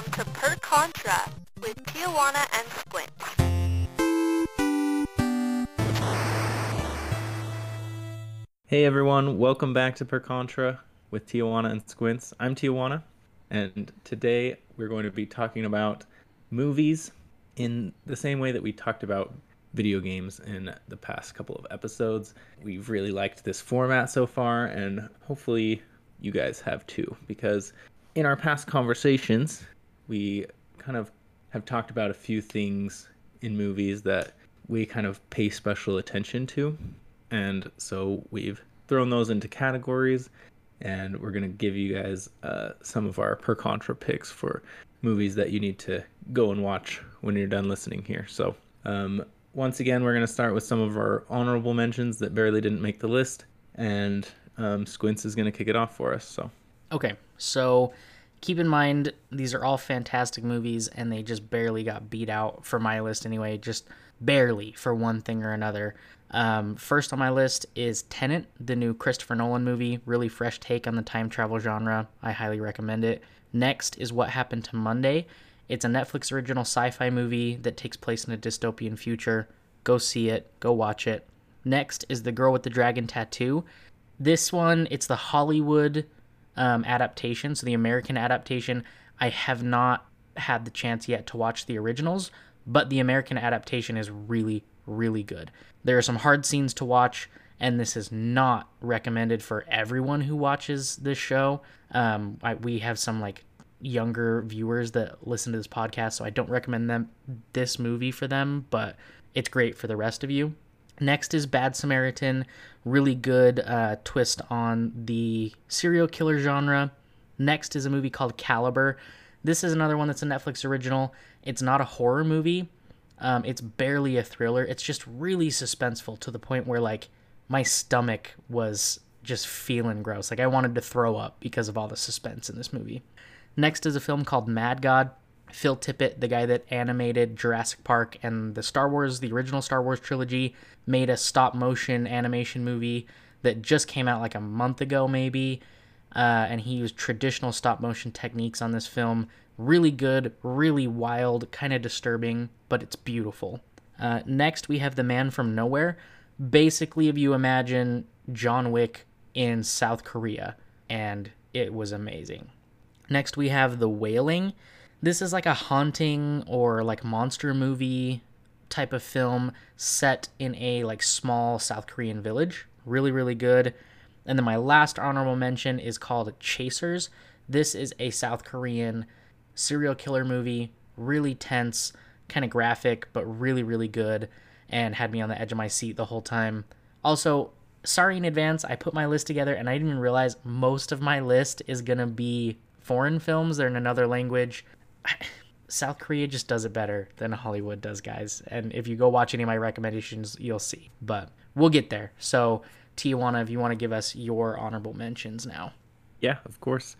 welcome to Per Contra with Tijuana and Squint. Hey everyone, welcome back to Per Contra with Tijuana and Squints. I'm Tijuana, and today we're going to be talking about movies in the same way that we talked about video games in the past couple of episodes. We've really liked this format so far, and hopefully you guys have too, because in our past conversations, we kind of have talked about a few things in movies that we kind of pay special attention to. And so we've thrown those into categories, and we're going to give you guys uh, some of our per contra picks for movies that you need to go and watch when you're done listening here. So, um, once again, we're going to start with some of our honorable mentions that barely didn't make the list, and um, Squints is going to kick it off for us. So, Okay, so keep in mind these are all fantastic movies and they just barely got beat out for my list anyway, just barely for one thing or another. Um, first on my list is Tenet, the new Christopher Nolan movie, really fresh take on the time travel genre. I highly recommend it. Next is What Happened to Monday. It's a Netflix original sci fi movie that takes place in a dystopian future. Go see it, go watch it. Next is The Girl with the Dragon Tattoo. This one, it's the Hollywood um, adaptation, so the American adaptation. I have not had the chance yet to watch the originals, but the American adaptation is really, really good. There are some hard scenes to watch, and this is not recommended for everyone who watches this show. Um, I, we have some like younger viewers that listen to this podcast, so I don't recommend them this movie for them, but it's great for the rest of you. Next is Bad Samaritan, really good uh, twist on the serial killer genre. Next is a movie called Caliber. This is another one that's a Netflix original. It's not a horror movie. Um, it's barely a thriller. It's just really suspenseful to the point where like my stomach was just feeling gross. Like I wanted to throw up because of all the suspense in this movie. Next is a film called Mad God. Phil Tippett, the guy that animated Jurassic Park and the Star Wars, the original Star Wars trilogy, made a stop motion animation movie that just came out like a month ago, maybe. Uh, and he used traditional stop motion techniques on this film. Really good, really wild, kind of disturbing, but it's beautiful. Uh, next, we have The Man from Nowhere. Basically, if you imagine John Wick in South Korea, and it was amazing. Next, we have The Wailing. This is like a haunting or like monster movie type of film set in a like small South Korean village. Really, really good. And then my last honorable mention is called Chasers. This is a South Korean serial killer movie, really tense, kind of graphic, but really, really good, and had me on the edge of my seat the whole time. Also, sorry in advance, I put my list together and I didn't even realize most of my list is gonna be foreign films. They're in another language. South Korea just does it better than Hollywood does, guys. And if you go watch any of my recommendations, you'll see. But we'll get there. So, Tijuana, if you want to give us your honorable mentions now. yeah, of course.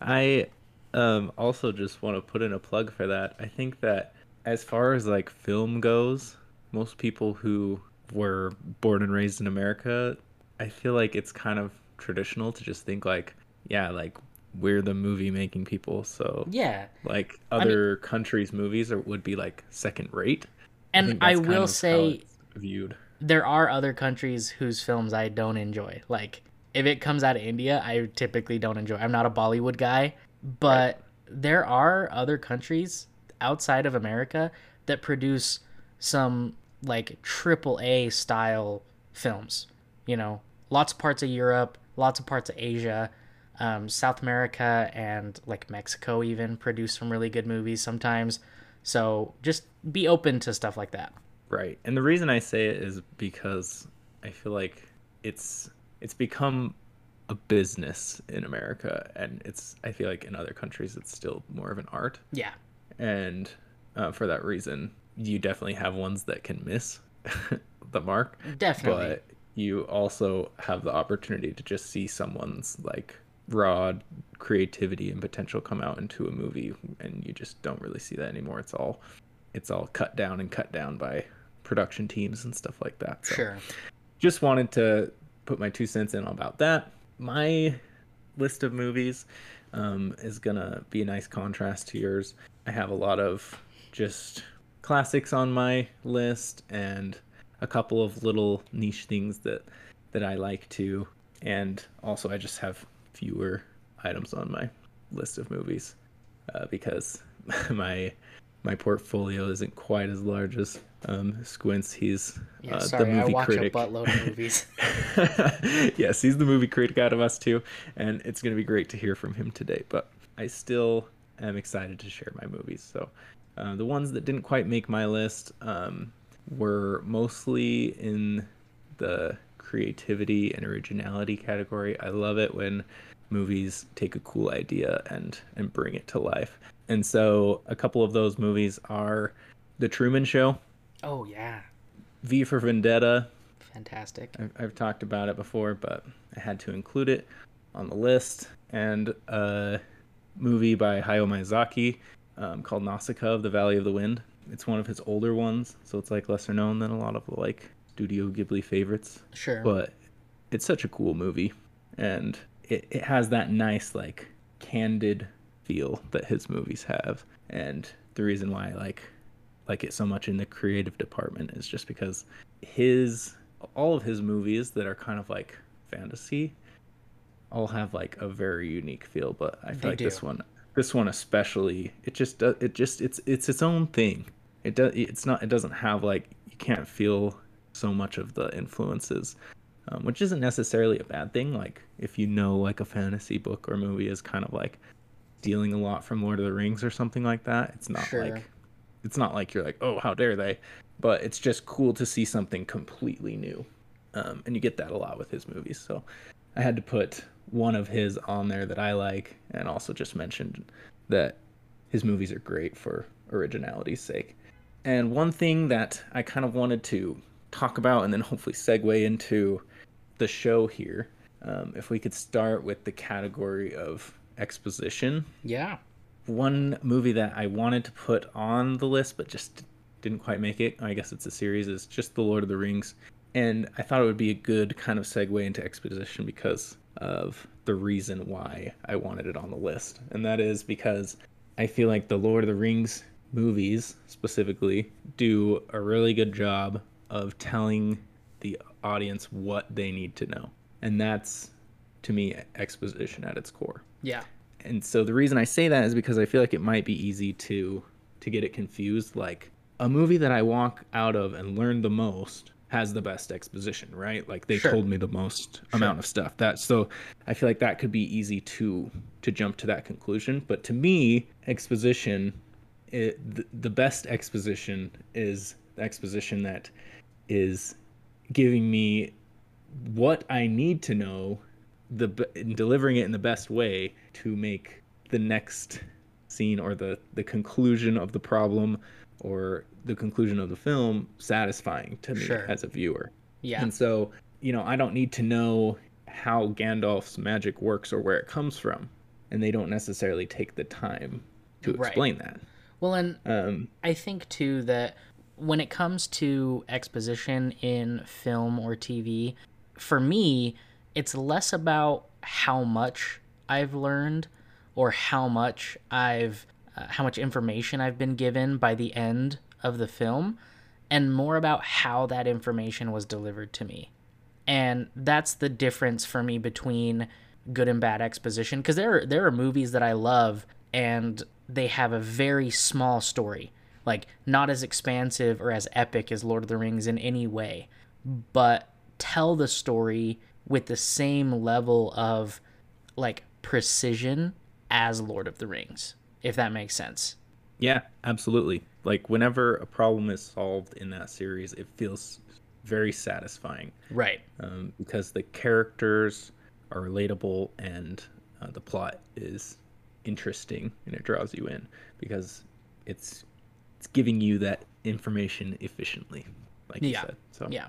I um, also just want to put in a plug for that. I think that as far as like film goes, most people who were born and raised in America, I feel like it's kind of traditional to just think like, yeah, like we're the movie making people, so Yeah. like other countries' movies are, would be like second rate. And think I, will say viewed. there are other countries whose films I don't enjoy. Like if it comes out of India, I typically don't enjoy. I'm not a Bollywood guy, but there are other countries outside of America that produce some like triple A style films. You know, lots of parts of Europe, lots of parts of Asia, um, South America, and like Mexico even produce some really good movies sometimes. So just be open to stuff like that. Right. And the reason I say it is because I feel like it's it's become a business in America and it's I feel like in other countries it's still more of an art Yeah. and uh, for that reason you definitely have ones that can miss the mark Definitely. but you also have the opportunity to just see someone's like raw creativity and potential come out into a movie and you just don't really see that anymore it's all it's all cut down and cut down by production teams and stuff like that so Sure. just wanted to put my two cents in about that my list of movies um, is gonna be a nice contrast to yours. I have a lot of just classics on my list and a couple of little niche things that that I like to and also I just have fewer items on my list of movies uh, because my my portfolio isn't quite as large as um, Squints. He's Yeah, uh, sorry, the movie I watch critic. a buttload of movies. yes, he's the movie critic out of us too, and it's going to be great to hear from him today. But I still am excited to share my movies. So uh, the ones that didn't quite make my list um, were mostly in the creativity and originality category. I love it when movies take a cool idea and and bring it to life. And so a couple of those movies are The Truman Show, oh yeah, V for Vendetta, fantastic. I've, I've talked about it before, but I had to include it on the list. And a movie by Hayao Miyazaki um, called Nausicaa of the Valley of the Wind. It's one of his older ones, so it's like lesser known than a lot of the like Studio Ghibli favorites. Sure. But it's such a cool movie, and it, it has that nice like candid feel that his movies have. And the reason why I like like it so much in the creative department is just because his all of his movies that are kind of like fantasy all have like a very unique feel but i feel They like this one this one especially it just does it just it's it's its own thing it does it's not it doesn't have like you can't feel so much of the influences um, which isn't necessarily a bad thing. Like if you know like a fantasy book or movie is kind of like stealing a lot from lord of the rings or something like that it's not Sure. like it's not like you're like oh how dare they? But it's just cool to see something completely new um, and you get that a lot with his movies. So i had to put one of his on there that i like and also just mentioned that his movies are great for originality's sake. And one thing that i kind of wanted to talk about and then hopefully segue into the show here um, if we could start with the category of exposition yeah. one movie that I wanted to put on the list but just didn't quite make it. I guess it's a series. Is just The Lord of the Rings, and I thought it would be a good kind of segue into exposition because of the reason why I wanted it on the list, and that is because I feel like the Lord of the Rings movies specifically do a really good job of telling the audience what they need to know, and that's to me exposition at its core Yeah. and so the reason I say that is because I feel like it might be easy to to get it confused. Like a movie that I walk out of and learn the most has the best exposition, right? Like they Sure. told me the most amount of stuff. That so I feel like that could be easy to to jump to that conclusion. But to me, exposition, it, the, the best exposition is the exposition that is giving me what I need to know the in delivering it in the best way to make the next scene or the the conclusion of the problem or the conclusion of the film satisfying to me Sure. as a viewer. Yeah. And so, you know, I don't need to know how Gandalf's magic works or where it comes from, and they don't necessarily take the time to Right. explain that. Well, and Um, I think too that when it comes to exposition in film or TV, for me, it's less about how much I've learned or how much I've uh, how much information I've been given by the end of the film and more about how that information was delivered to me. And that's the difference for me between good and bad exposition because there are, there are movies that I love and they have a very small story, like not as expansive or as epic as Lord of the Rings in any way, but tell the story with the same level of like precision as Lord of the Rings, if that makes sense. Yeah, absolutely. Like whenever a problem is solved in that series, it feels very satisfying Right. um, because the characters are relatable and uh, the plot is interesting and it draws you in because it's it's giving you that information efficiently, like you said. So Yeah.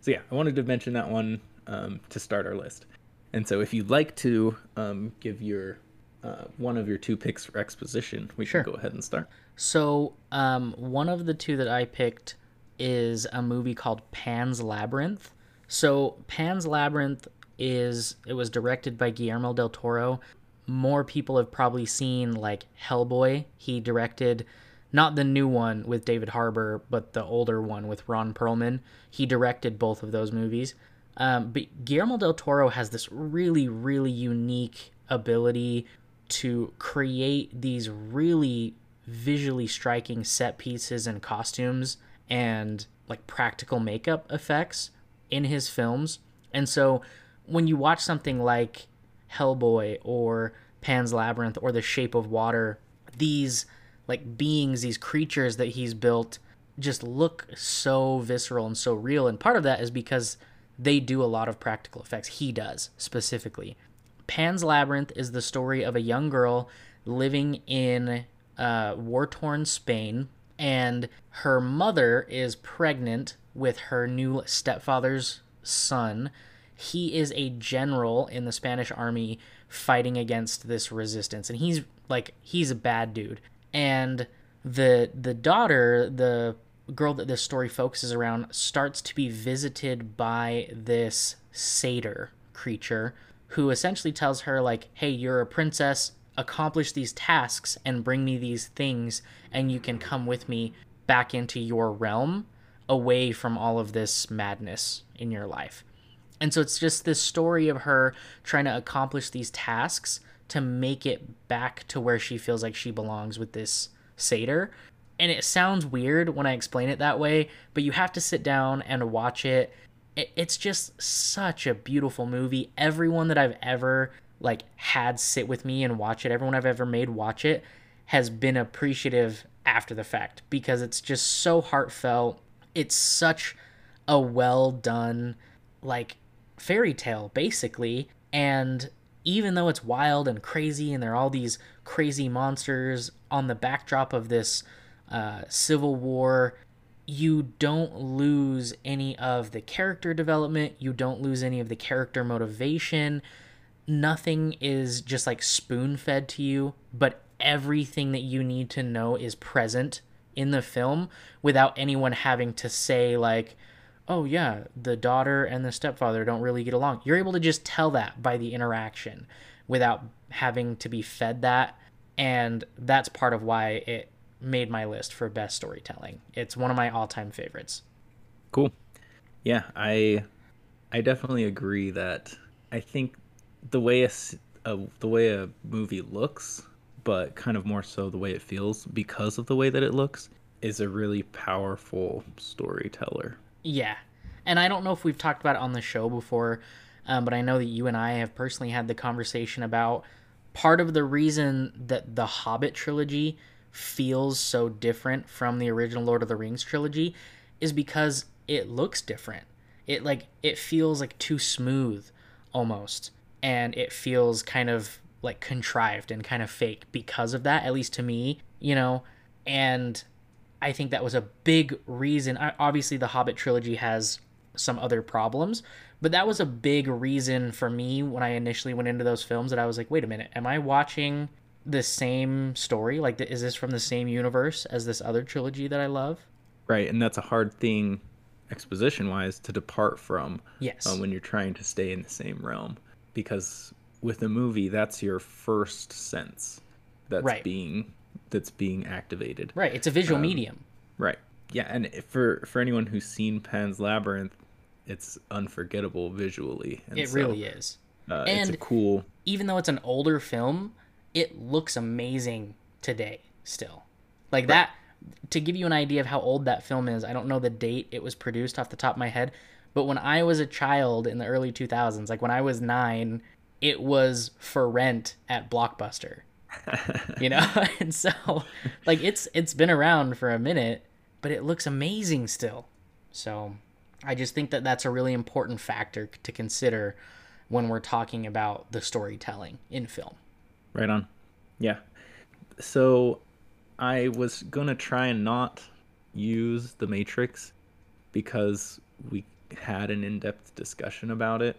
so yeah, I wanted to mention that one um, to start our list. And so if you'd like to um, give your uh, one of your two picks for exposition, we Sure. can go ahead and start. So, um, one of the two that I picked is a movie called Pan's Labyrinth. So, Pan's Labyrinth is it was directed by Guillermo del Toro. more people have probably seen like Hellboy. He directed not the new one with David Harbour, but the older one with Ron Perlman. He directed both of those movies. Um, but Guillermo del Toro has this really, really unique ability to create these really visually striking set pieces and costumes and like practical makeup effects in his films. And so when you watch something like Hellboy or Pan's Labyrinth or The Shape of Water, these like beings, these creatures that he's built just look so visceral and so real. And part of that is because they do a lot of practical effects. He does specifically. Pan's Labyrinth is the story of a young girl living in uh, war torn Spain, and her mother is pregnant with her new stepfather's son. He is a general in the Spanish army fighting against this resistance, and he's like he's a bad dude. And the the daughter, the girl that this story focuses around starts to be visited by this satyr creature who essentially tells her like hey you're a princess accomplish these tasks and bring me these things and you can come with me back into your realm away from all of this madness in your life. And so it's just this story of her trying to accomplish these tasks to make it back to where she feels like she belongs with this satyr and it sounds weird when I explain it that way, but you have to sit down and watch it. It's just such a beautiful movie. Everyone that I've ever like had sit with me and watch it, everyone I've ever made watch it has been appreciative after the fact because it's just so heartfelt. It's such a well done like fairy tale basically and even though it's wild and crazy and there are all these crazy monsters on the backdrop of this uh, Civil War, you don't lose any of the character development, you don't lose any of the character motivation. Nothing is just like spoon fed to you, but everything that you need to know is present in the film without anyone having to say, like, oh, yeah, the daughter and the stepfather don't really get along. You're able to just tell that by the interaction without having to be fed that. And that's part of why it made my list for best storytelling. It's one of my all-time favorites. Cool. Yeah, I I definitely agree that I think the way a, a the way a movie looks, but kind of more so the way it feels because of the way that it looks is a really powerful storyteller. Yeah. And I don't know if we've talked about it on the show before, um, but I know that you and I have personally had the conversation about part of the reason that the Hobbit trilogy feels so different from the original Lord of the Rings trilogy is because it looks different. It like it feels like too smooth almost and it feels kind of like contrived and kind of fake because of that at least to me, you know. And I think that was a big reason. Obviously the Hobbit trilogy has some other problems, but that was a big reason for me when I initially went into those films that I was like, wait a minute, am I watching the same story? Like, is this from the same universe as this other trilogy that I love? Right, and that's a hard thing, exposition wise, to depart from. Yes. Uh, when you're trying to stay in the same realm, because with a movie, that's your first sense that's right. being that's being activated. Right. It's a visual um, medium. Right. Yeah, and for for anyone who's seen Pan's Labyrinth, it's unforgettable visually. And it so, really is. Uh, and it's a cool. Even though it's an older film, it looks amazing today still. Like right. that to give you an idea of how old that film is, I don't know the date it was produced off the top of my head, but when I was a child in the early 2000s, like when I was 9, it was for rent at Blockbuster. You know? and so like it's it's been around for a minute, but it looks amazing still. So I just think that that's a really important factor to consider when we're talking about the storytelling in film. Right on. Yeah. So I was gonna try and not use the Matrix because we had an in-depth discussion about it,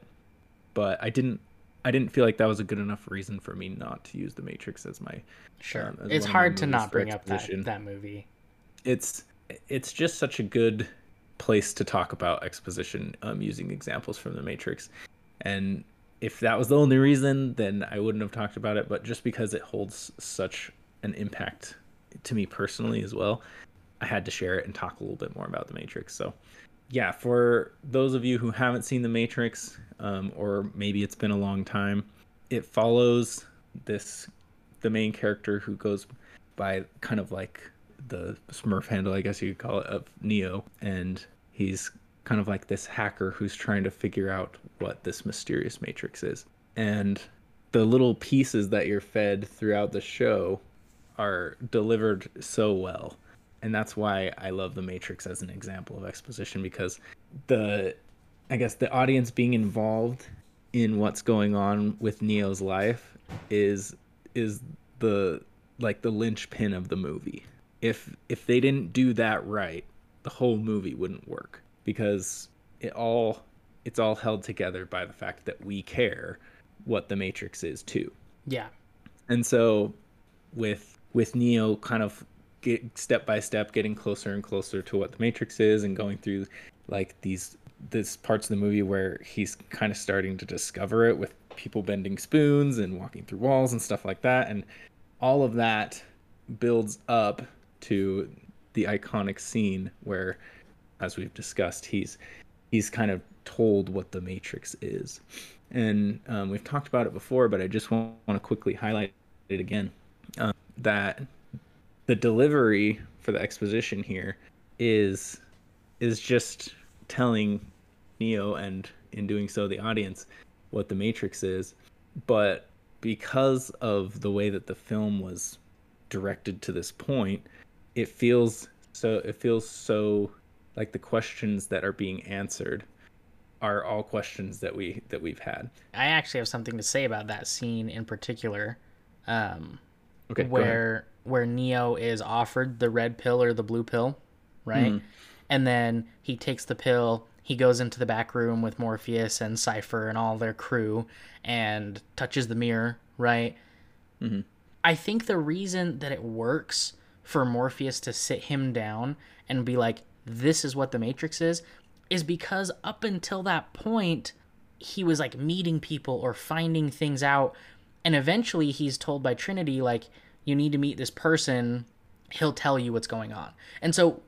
but I didn't. I didn't feel like that was a good enough reason for me not to use the Matrix as my. Sure, um, as it's hard to not bring up that that movie. It's it's just such a good place to talk about exposition um, using examples from the Matrix, and if that was the only reason, then I wouldn't have talked about it. But just because it holds such an impact to me personally as well, I had to share it and talk a little bit more about the Matrix. So, yeah, for those of you who haven't seen the Matrix, um, or maybe it's been a long time, it follows this the main character who goes by kind of like the Smurf handle, I guess you could call it, of Neo, and he's kind of like this hacker who's trying to figure out what this mysterious matrix is. And the little pieces that you're fed throughout the show are delivered so well. And that's why I love the Matrix as an example of exposition because the I guess the audience being involved in what's going on with Neo's life is is the like the linchpin of the movie. If if they didn't do that right, the whole movie wouldn't work because it all it's all held together by the fact that we care what the matrix is too. Yeah. And so with with Neo kind of get step by step getting closer and closer to what the matrix is and going through like these this parts of the movie where he's kind of starting to discover it with people bending spoons and walking through walls and stuff like that and all of that builds up to the iconic scene where as we've discussed he's he's kind of told what the matrix is. And um, we've talked about it before but i just want, want to quickly highlight it again um, that the delivery for the exposition here is is just telling neo and in doing so the audience what the matrix is but because of the way that the film was directed to this point it feels so it feels so like the questions that are being answered are all questions that we that we've had I actually have something to say about that scene in particular. Um, okay where where Neo is offered the red pill or the blue pill, right? Mhm. And then he takes the pill, he goes into the back room with Morpheus and Cypher and all their crew and touches the mirror, right? Mhm. I think the reason that it works for Morpheus to sit him down and be like, this is what the Matrix is, is because up until that point, he was like meeting people or finding things out. And eventually he's told by Trinity, like, you need to meet this person, he'll tell you what's going on. And so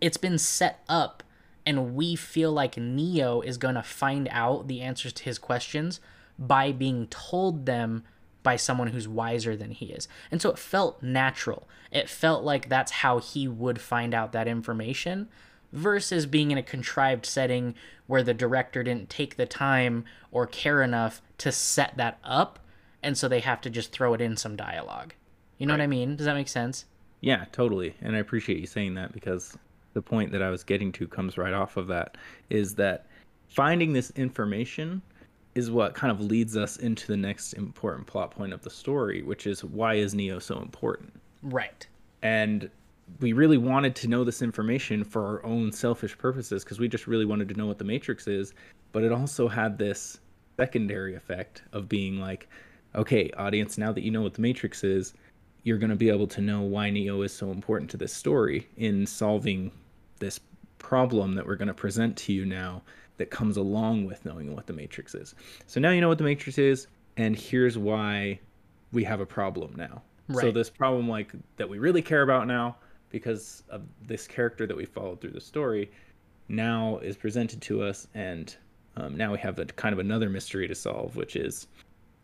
it's been set up, and we feel like Neo is going to find out the answers to his questions by being told them by someone who's wiser than he is. And so it felt natural. It felt like that's how he would find out that information versus being in a contrived setting where the director didn't take the time or care enough to set that up and so they have to just throw it in some dialogue. You know what I mean? Does that make sense? Yeah, totally. And I appreciate you saying that because the point that I was getting to comes right off of that is that finding this information is what kind of leads us into the next important plot point of the story, which is why is Neo so important? Right. And we really wanted to know this information for our own selfish purposes because we just really wanted to know what the Matrix is. But it also had this secondary effect of being like, okay, audience, now that you know what the Matrix is, you're going to be able to know why Neo is so important to this story in solving this problem that we're going to present to you now that comes along with knowing what the Matrix is. So now you know what the Matrix is, and here's why we have a problem now. So this problem, like that we really care about now, because of this character that we followed through the story, now is presented to us, and um, now we have a kind of another mystery to solve, which is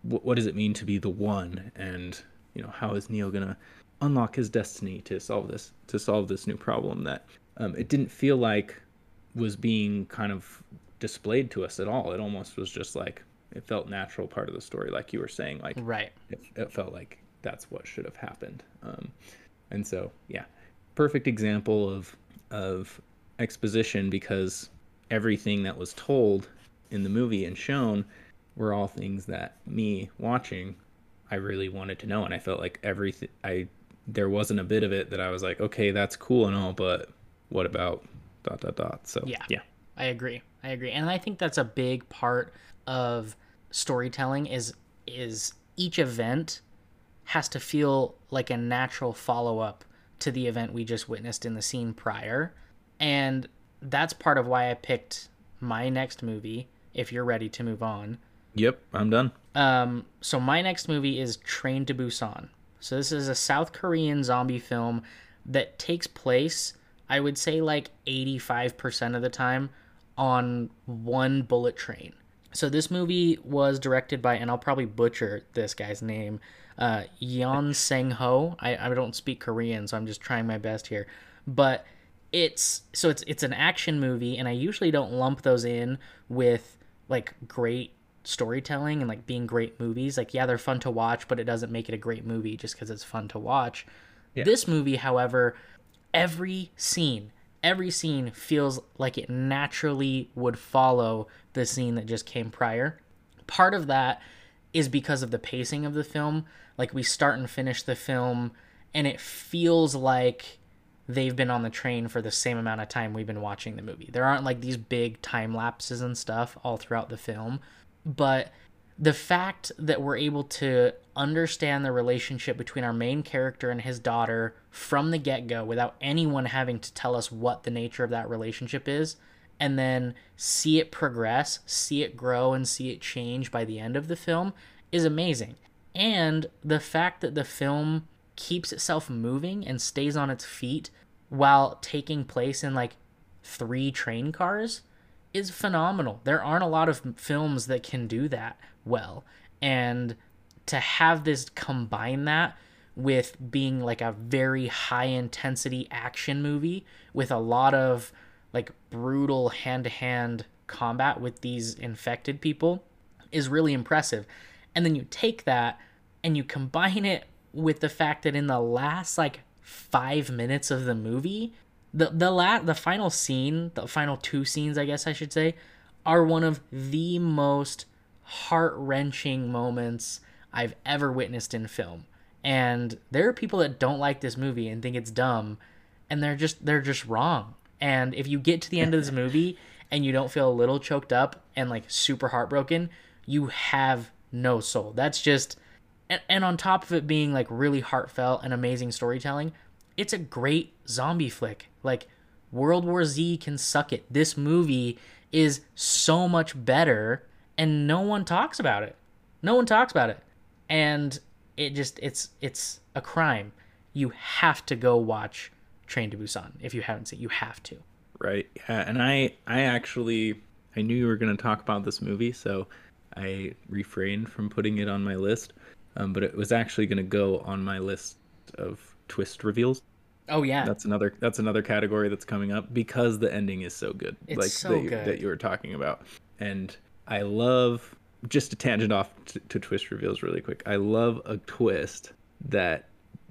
wh- what does it mean to be the one, and you know how is Neo gonna unlock his destiny to solve this to solve this new problem that um, it didn't feel like was being kind of displayed to us at all. It almost was just like it felt natural part of the story, like you were saying, like Right. it, it felt like that's what should have happened um, and so yeah perfect example of of exposition because everything that was told in the movie and shown were all things that me watching i really wanted to know and i felt like everything i there wasn't a bit of it that i was like okay that's cool and all but what about dot dot dot so Yeah. yeah I agree. I agree. And I think that's a big part of storytelling is is each event has to feel like a natural follow-up to the event we just witnessed in the scene prior. And that's part of why I picked my next movie, if you're ready to move on, Yep, I'm done. Um, so my next movie is Train to Busan. So this is a South Korean zombie film that takes place, I would say, like 85% of the time on one bullet train. So this movie was directed by, and I'll probably butcher this guy's name, uh, Yeon Sang Ho. I, I don't speak Korean, so I'm just trying my best here. But it's so it's it's an action movie, and I usually don't lump those in with like great storytelling and like being great movies. Like yeah, they're fun to watch, but it doesn't make it a great movie just because it's fun to watch. This movie, however, every scene every scene feels like it naturally would follow the scene that just came prior. Part of that is because of the pacing of the film. Like we start and finish the film and it feels like they've been on the train for the same amount of time we've been watching the movie. There aren't like these big time lapses and stuff all throughout the film, but the fact that we're able to understand the relationship between our main character and his daughter from the get go without anyone having to tell us what the nature of that relationship is, and then see it progress, see it grow, and see it change by the end of the film is amazing. And the fact that the film keeps itself moving and stays on its feet while taking place in like three train cars is phenomenal. There aren't a lot of films that can do that well. And to have this combine that with being like a very high intensity action movie with a lot of like brutal hand to hand combat with these infected people is really impressive. And then you take that and you combine it with the fact that in the last like five minutes of the movie, the the la- the final scene, the final two scenes, I guess I should say, are one of the most heart wrenching moments I've ever witnessed in film. And there are people that don't like this movie and think it's dumb, and they're just they're just wrong. And if you get to the end of this movie and you don't feel a little choked up and like super heartbroken, you have no soul. That's just and, and on top of it being like really heartfelt and amazing storytelling, it's a great zombie flick. Like World War Z can suck it. This movie is so much better and no one talks about it. No one talks about it. And it just it's it's a crime. You have to go watch Train to Busan if you haven't seen. You have to. Right. Yeah, and I I actually I knew you were going to talk about this movie, so I refrained from putting it on my list. Um, but it was actually going to go on my list of twist reveals. Oh yeah. That's another that's another category that's coming up because the ending is so good. It's like so that, good. that you were talking about. And I love just a tangent off to, to twist reveals really quick. I love a twist that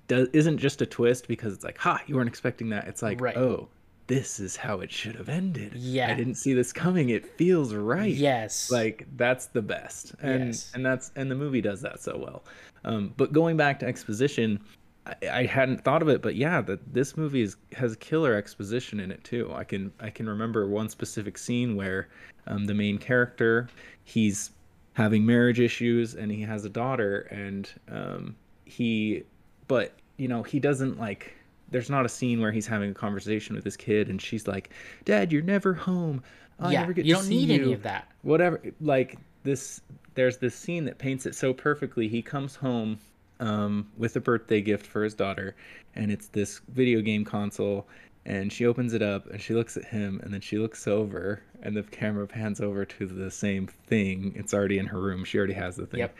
does isn't just a twist because it's like, ha, you weren't expecting that. It's like, Right. oh, this is how it should have ended. Yeah. I didn't see this coming. It feels right. Yes. Like that's the best. And Yes. and that's and the movie does that so well. Um, but going back to exposition, I, I hadn't thought of it, but yeah, that this movie is, has killer exposition in it too. I can I can remember one specific scene where um, the main character he's having marriage issues and he has a daughter and um, he but you know he doesn't like there's not a scene where he's having a conversation with his kid and she's like dad you're never home I yeah. never get You to don't see need any of that. whatever like this there's this scene that paints it so perfectly he comes home um, with a birthday gift for his daughter. And it's this video game console. And she opens it up and she looks at him and then she looks over and the camera pans over to the same thing. It's already in her room. She already has the thing. Yep.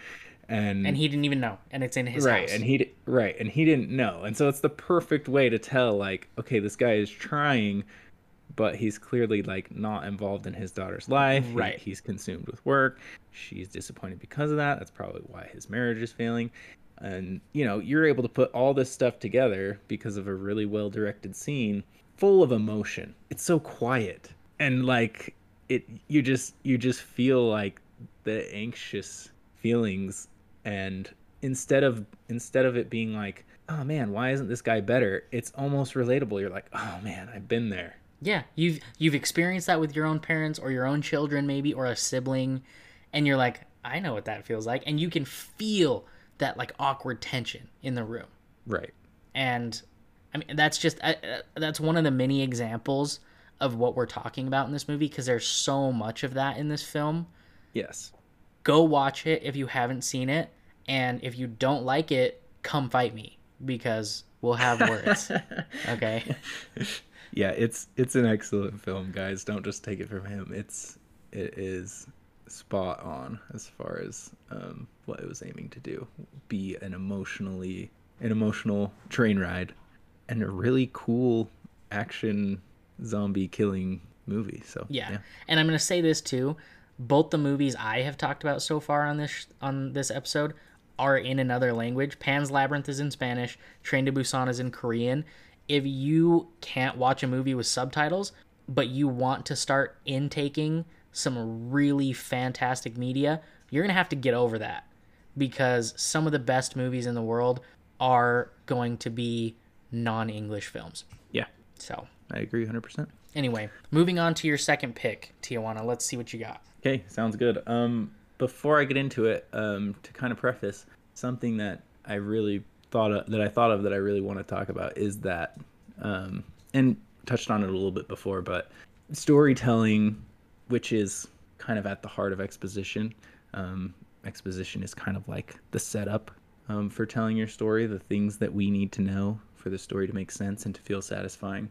and And he didn't even know. And it's in his right house. and he right and he didn't know. And so it's the perfect way to tell like okay this guy is trying but he's clearly like not involved in his daughter's life. He- Right. he's consumed with work. She's disappointed because of that. That's probably why his marriage is failing and you know you're able to put all this stuff together because of a really well directed scene full of emotion. It's so quiet. And like it you just you just feel like the anxious feelings. And instead of instead of it being like oh man why isn't this guy better? It's almost relatable. You're like oh man i've been there. Yeah, you've you've experienced that with your own parents or your own children maybe or a sibling. And you're like, I know what that feels like. And you can feel that like awkward tension in the room. right And I mean that's just uh, uh, that's one of the many examples of what we're talking about in this movie because there's so much of that in this film. yes go watch it if you haven't seen it, and if you don't like it, come fight me because we'll have words. okay. yeah, it's it's an excellent film, guys. Don't just take it from him. It's it is spot on as far as um, what it was aiming to do. Be an emotionally an emotional train ride and a really cool action zombie killing movie. So Yeah. And I'm going to say this too. Both the movies I have talked about so far on this on this episode are in another language. Pan's Labyrinth is in Spanish, Train to Busan is in Korean. If you can't watch a movie with subtitles, but you want to start intaking some really fantastic media, you're going to have to get over that because some of the best movies in the world are going to be non-English films. Yeah, So, I agree 100%. anyway, moving on to your second pick, Tijuana. Let's see what you got. Okay, sounds good. Um, before I get into it, um, to kind of preface something that I really thought of, that I thought of that I really want to talk about is that, um, and touched on it a little bit before, but storytelling, which is kind of at the heart of exposition. Um, exposition is kind of like the setup um, for telling your story, the things that we need to know for the story to make sense and to feel satisfying.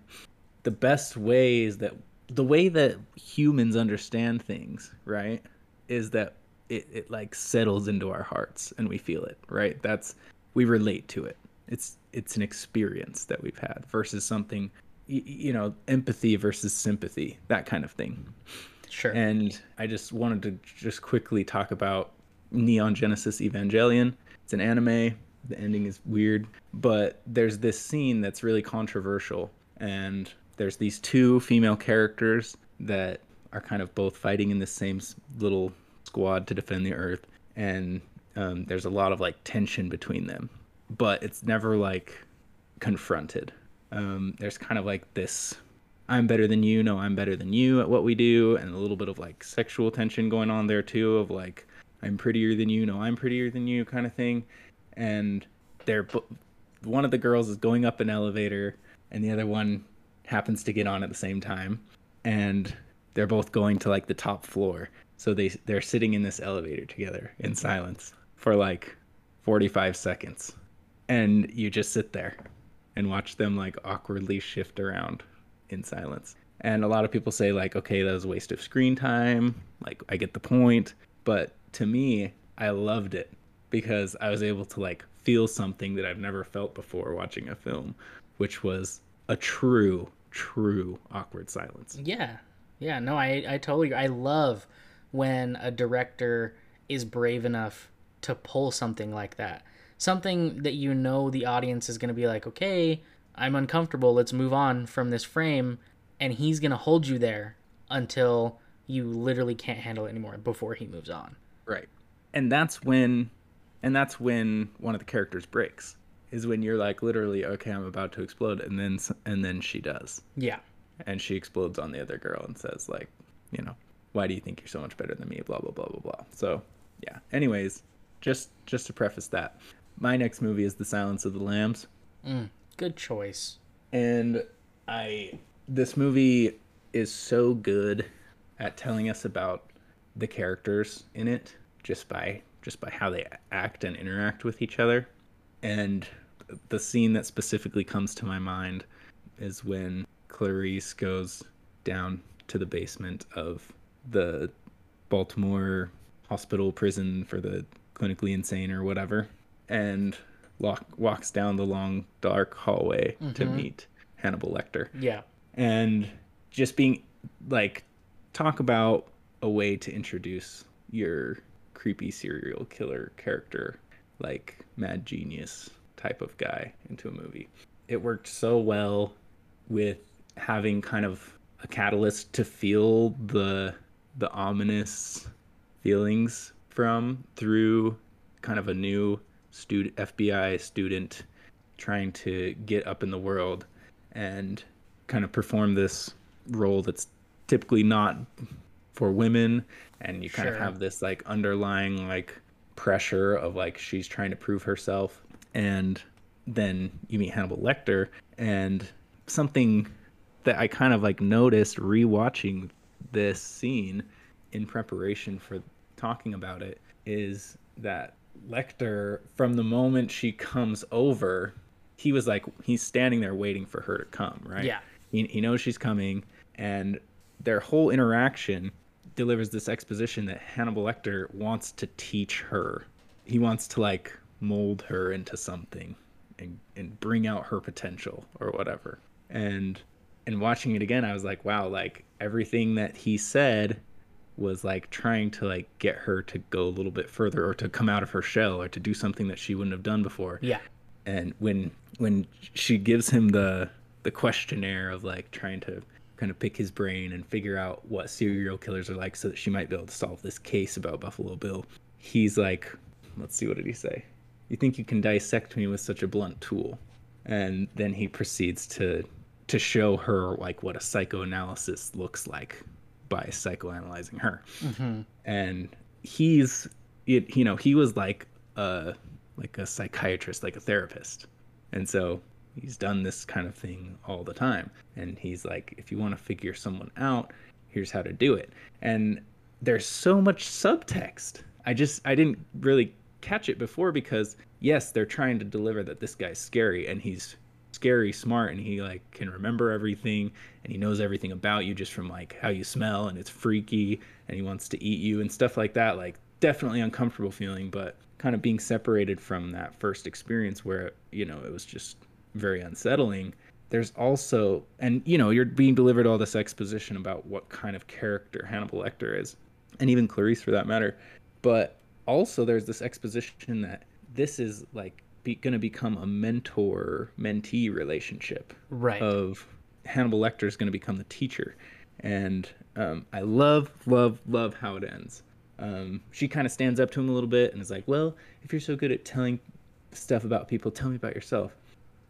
The best ways that the way that humans understand things, right, is that it, it like settles into our hearts and we feel it, right? That's we relate to it. It's it's an experience that we've had versus something, y- you know, empathy versus sympathy, that kind of thing. Sure. And I just wanted to just quickly talk about Neon Genesis Evangelion. It's an anime. The ending is weird, but there's this scene that's really controversial. And there's these two female characters that are kind of both fighting in the same little squad to defend the Earth. And um, there's a lot of like tension between them, but it's never like confronted. Um, there's kind of like this I'm better than you, no, I'm better than you at what we do, and a little bit of like sexual tension going on there too, of like I'm prettier than you, no, I'm prettier than you kind of thing. And they're one of the girls is going up an elevator, and the other one happens to get on at the same time, and they're both going to like the top floor. So they they're sitting in this elevator together in silence for like 45 seconds, and you just sit there and watch them like awkwardly shift around in silence. And a lot of people say like, okay, that was a waste of screen time. Like I get the point, but to me, I loved it because I was able to like feel something that I've never felt before watching a film, which was a true, true awkward silence. Yeah. Yeah, no, I, I totally. I love when a director is brave enough to pull something like that. Something that you know the audience is going to be like, okay, I'm uncomfortable. Let's move on from this frame. And he's going to hold you there until you literally can't handle it anymore before he moves on. Right. And that's when and that's when one of the characters breaks. Is when you're like literally, okay, I'm about to explode and then and then she does. Yeah. and she explodes on the other girl and says like you know why do you think you're so much better than me blah blah blah blah blah so yeah anyways just just to preface that my next movie is the silence of the lambs mm. Good choice. and i this movie is so good at telling us about the characters in it just by just by how they act and interact with each other and the scene that specifically comes to my mind is when Clarice goes down to the basement of the Baltimore hospital prison for the clinically insane or whatever and walk, walks down the long dark hallway to mm-hmm. meet Hannibal Lecter. Yeah. and just being like talk about a way to introduce your creepy serial killer character like mad genius type of guy into a movie. It worked so well with having kind of a catalyst to feel the the ominous feelings from through kind of a new student FBI student trying to get up in the world and kind of perform this role that's typically not for women. And you kind Sure. of have this like underlying like pressure of like she's trying to prove herself. And then you meet Hannibal Lecter. And something that I kind of like noticed rewatching this scene in preparation for talking about it is that Lecter, from the moment she comes over, he was like, he's standing there waiting for her to come, right? Yeah. He, he knows she's coming, and their whole interaction delivers this exposition that Hannibal Lecter wants to teach her. He wants to like mold her into something and, and bring out her potential or whatever. And and watching it again, I was like, wow, like everything that he said was like trying to like get her to go a little bit further or to come out of her shell or to do something that she wouldn't have done before. Yeah. And when when she gives him the the questionnaire of like trying to kind of pick his brain and figure out what serial killers are like so that she might be able to solve this case about Buffalo Bill, he's like, let's see what did he say? You think you can dissect me with such a blunt tool? And then he proceeds to to show her like what a psychoanalysis looks like by psychoanalyzing her. Mm-hmm. And he's it, you know, he was like a like a psychiatrist, like a therapist. And so he's done this kind of thing all the time. And he's like, if you want to figure someone out, here's how to do it. And there's so much subtext. I just I didn't really catch it before because yes, they're trying to deliver that this guy's scary and he's scary smart and he like can remember everything and he knows everything about you just from like how you smell and it's freaky and he wants to eat you and stuff like that like definitely uncomfortable feeling but kind of being separated from that first experience where you know it was just very unsettling. There's also and you know you're being delivered all this exposition about what kind of character Hannibal Lecter is and even Clarice for that matter but also there's this exposition that this is like be, going to become a mentor mentee relationship Right. of Hannibal Lecter is going to become the teacher, and um, I love, love, love how it ends. Um, she kind of stands up to him a little bit and is like, "Well, if you're so good at telling stuff about people, tell me about yourself."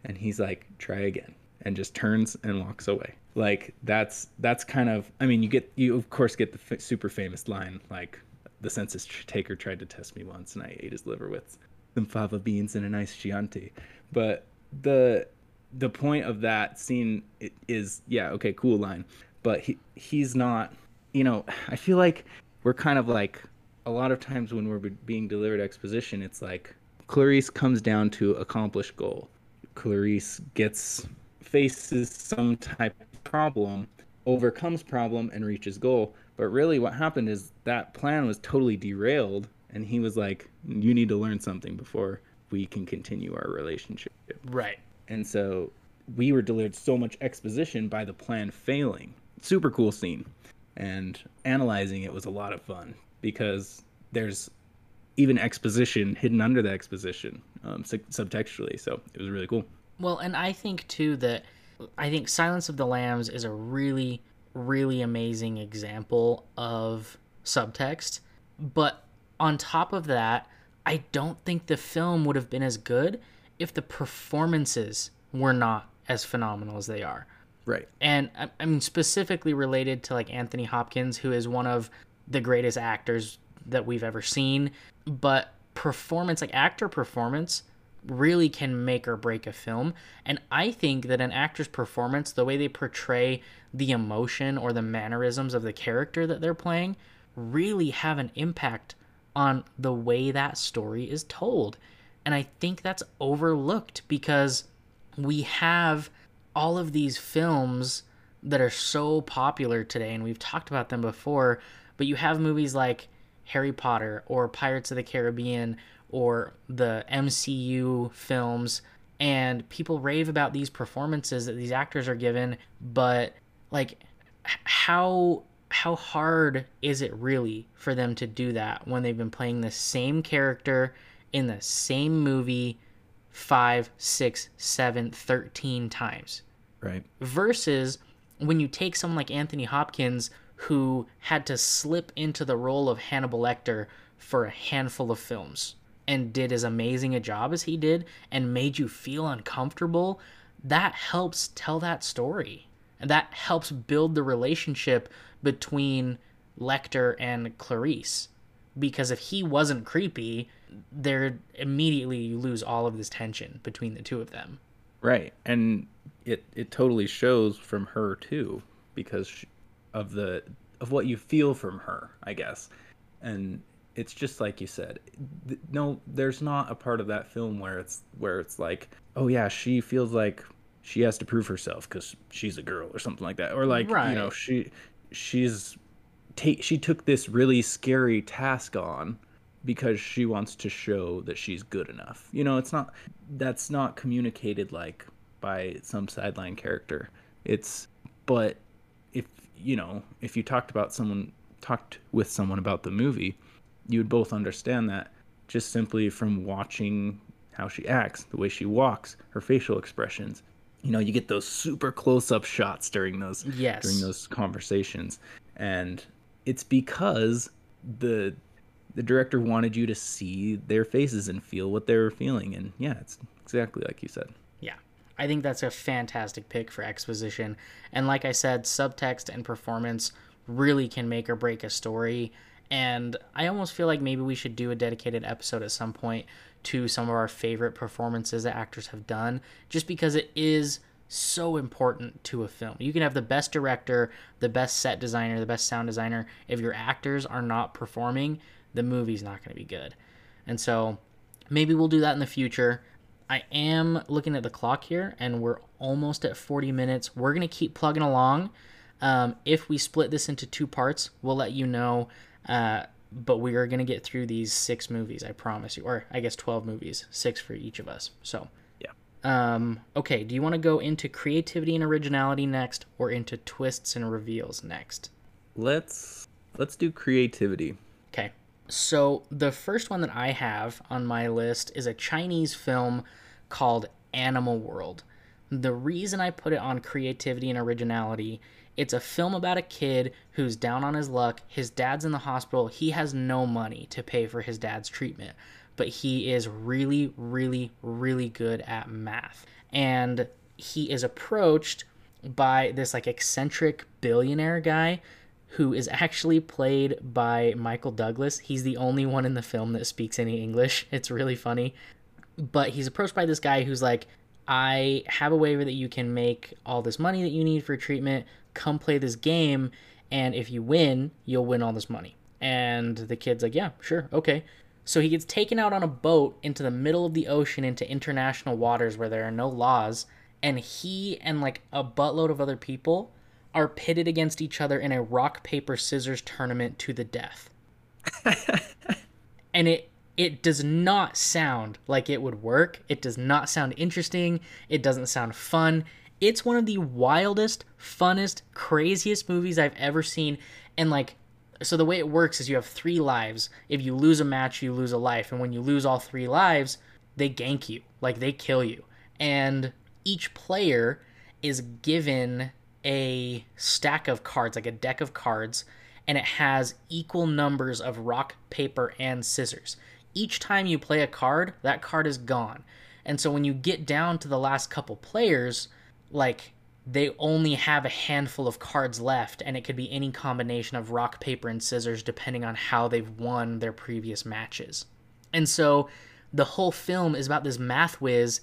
And he's like, "Try again," and just turns and walks away. Like that's that's kind of. I mean, you get you of course get the f- super famous line like, "The census taker tried to test me once, and I ate his liver with some fava beans and a nice Chianti." But the the point of that scene is yeah okay cool line. But he he's not you know i feel like we're kind of like a lot of times when we're being delivered exposition it's like clarice comes down to accomplish goal. Clarice gets faces some type of problem overcomes problem and reaches goal. But really what happened is that plan was totally derailed and he was like you need to learn something before we can continue our relationship right. and so we were delivered so much exposition by the plan failing. Super cool scene. And analyzing it was a lot of fun because there's even exposition hidden under the exposition um, sub- subtextually. So it was really cool. Well, and I think too that I think Silence of the Lambs is a really, really amazing example of subtext. But on top of that, I don't think the film would have been as good if the performances were not as phenomenal as they are. Right. and I- mean specifically related to like Anthony Hopkins, who is one of the greatest actors that we've ever seen. But performance, like actor performance, really can make or break a film. And I think that an actor's performance, the way they portray the emotion or the mannerisms of the character that they're playing, really have an impact on the way that story is told. And I think that's overlooked because we have all of these films that are so popular today, and we've talked about them before, but you have movies like Harry Potter or Pirates of the Caribbean or the MCU films, and people rave about these performances that these actors are given, but like how how hard is it really for them to do that when they've been playing the same character in the same movie five, six, seven, thirteen times? Right. versus when you take someone like Anthony Hopkins who had to slip into the role of Hannibal Lecter for a handful of films and did as amazing a job as he did and made you feel uncomfortable, that helps tell that story. And that helps build the relationship between Lecter and Clarice. Because if he wasn't creepy, there immediately you lose all of this tension between the two of them. Right. And it it totally shows from her too because sh of the of what you feel from her, I guess. And it's just like you said. Th- No, there's not a part of that film where it's where it's like, oh yeah, she feels like she has to prove herself because she's a girl or something like that, or like you know she she's take she took this really scary task on because she wants to show that she's good enough. You know, it's not that's not communicated like by some sideline character. It's but if you know, if you talked about someone talked with someone about the movie, you would both understand that just simply from watching how she acts, the way she walks, her facial expressions. You know, you get those super close-up shots during those Yes. during those conversations and it's because the the director wanted you to see their faces and feel what they were feeling and yeah it's exactly like you said Yeah. I think that's a fantastic pick for exposition. And like I said, subtext and performance really can make or break a story. And I almost feel like maybe we should do a dedicated episode at some point to some of our favorite performances that actors have done, just because it is so important to a film. You can have the best director, the best set designer, the best sound designer. If your actors are not performing, the movie's not going to be good. And so maybe we'll do that in the future. I am looking at the clock here, and we're almost at 40 minutes. We're going to keep plugging along. Um, if we split this into two parts, we'll let you know. Uh, but we are going to get through these six movies, I promise you. Or I guess 12 movies, six for each of us. So, yeah um, okay, do you want to go into creativity and originality next, or into twists and reveals next? let's let's do creativity Okay. So the first one that I have on my list is a Chinese film called Animal World. The reason I put it on creativity and originality, it's a film about a kid who's down on his luck. His dad's in the hospital. He has no money to pay for his dad's treatment, but he is really, really, really good at math. And he is approached by this like eccentric billionaire guy who is actually played by Michael Douglas. He's the only one in the film that speaks any English. It's really funny. But he's approached by this guy who's like, I have a waiver that you can make all this money that you need for treatment. Come play this game, and if you win, you'll win all this money. And the kid's like, Yeah, sure, okay. So he gets taken out on a boat into the middle of the ocean into international waters where there are no laws, and he and like a buttload of other people are pitted against each other in a rock paper scissors tournament to the death. and it it does not sound like it would work. It does not sound interesting. It doesn't sound fun. It's one of the wildest, funnest, craziest movies I've ever seen. And like so the way it works is you have 3 lives. If you lose a match, you lose a life, and when you lose all 3 lives, they gank you. Like they kill you. And each player is given a stack of cards, like a deck of cards, and it has equal numbers of rock, paper, and scissors. Each time you play a card, that card is gone. And so when you get down to the last couple players, like they only have a handful of cards left, and it could be any combination of rock, paper, and scissors depending on how they've won their previous matches. And so the whole film is about this math whiz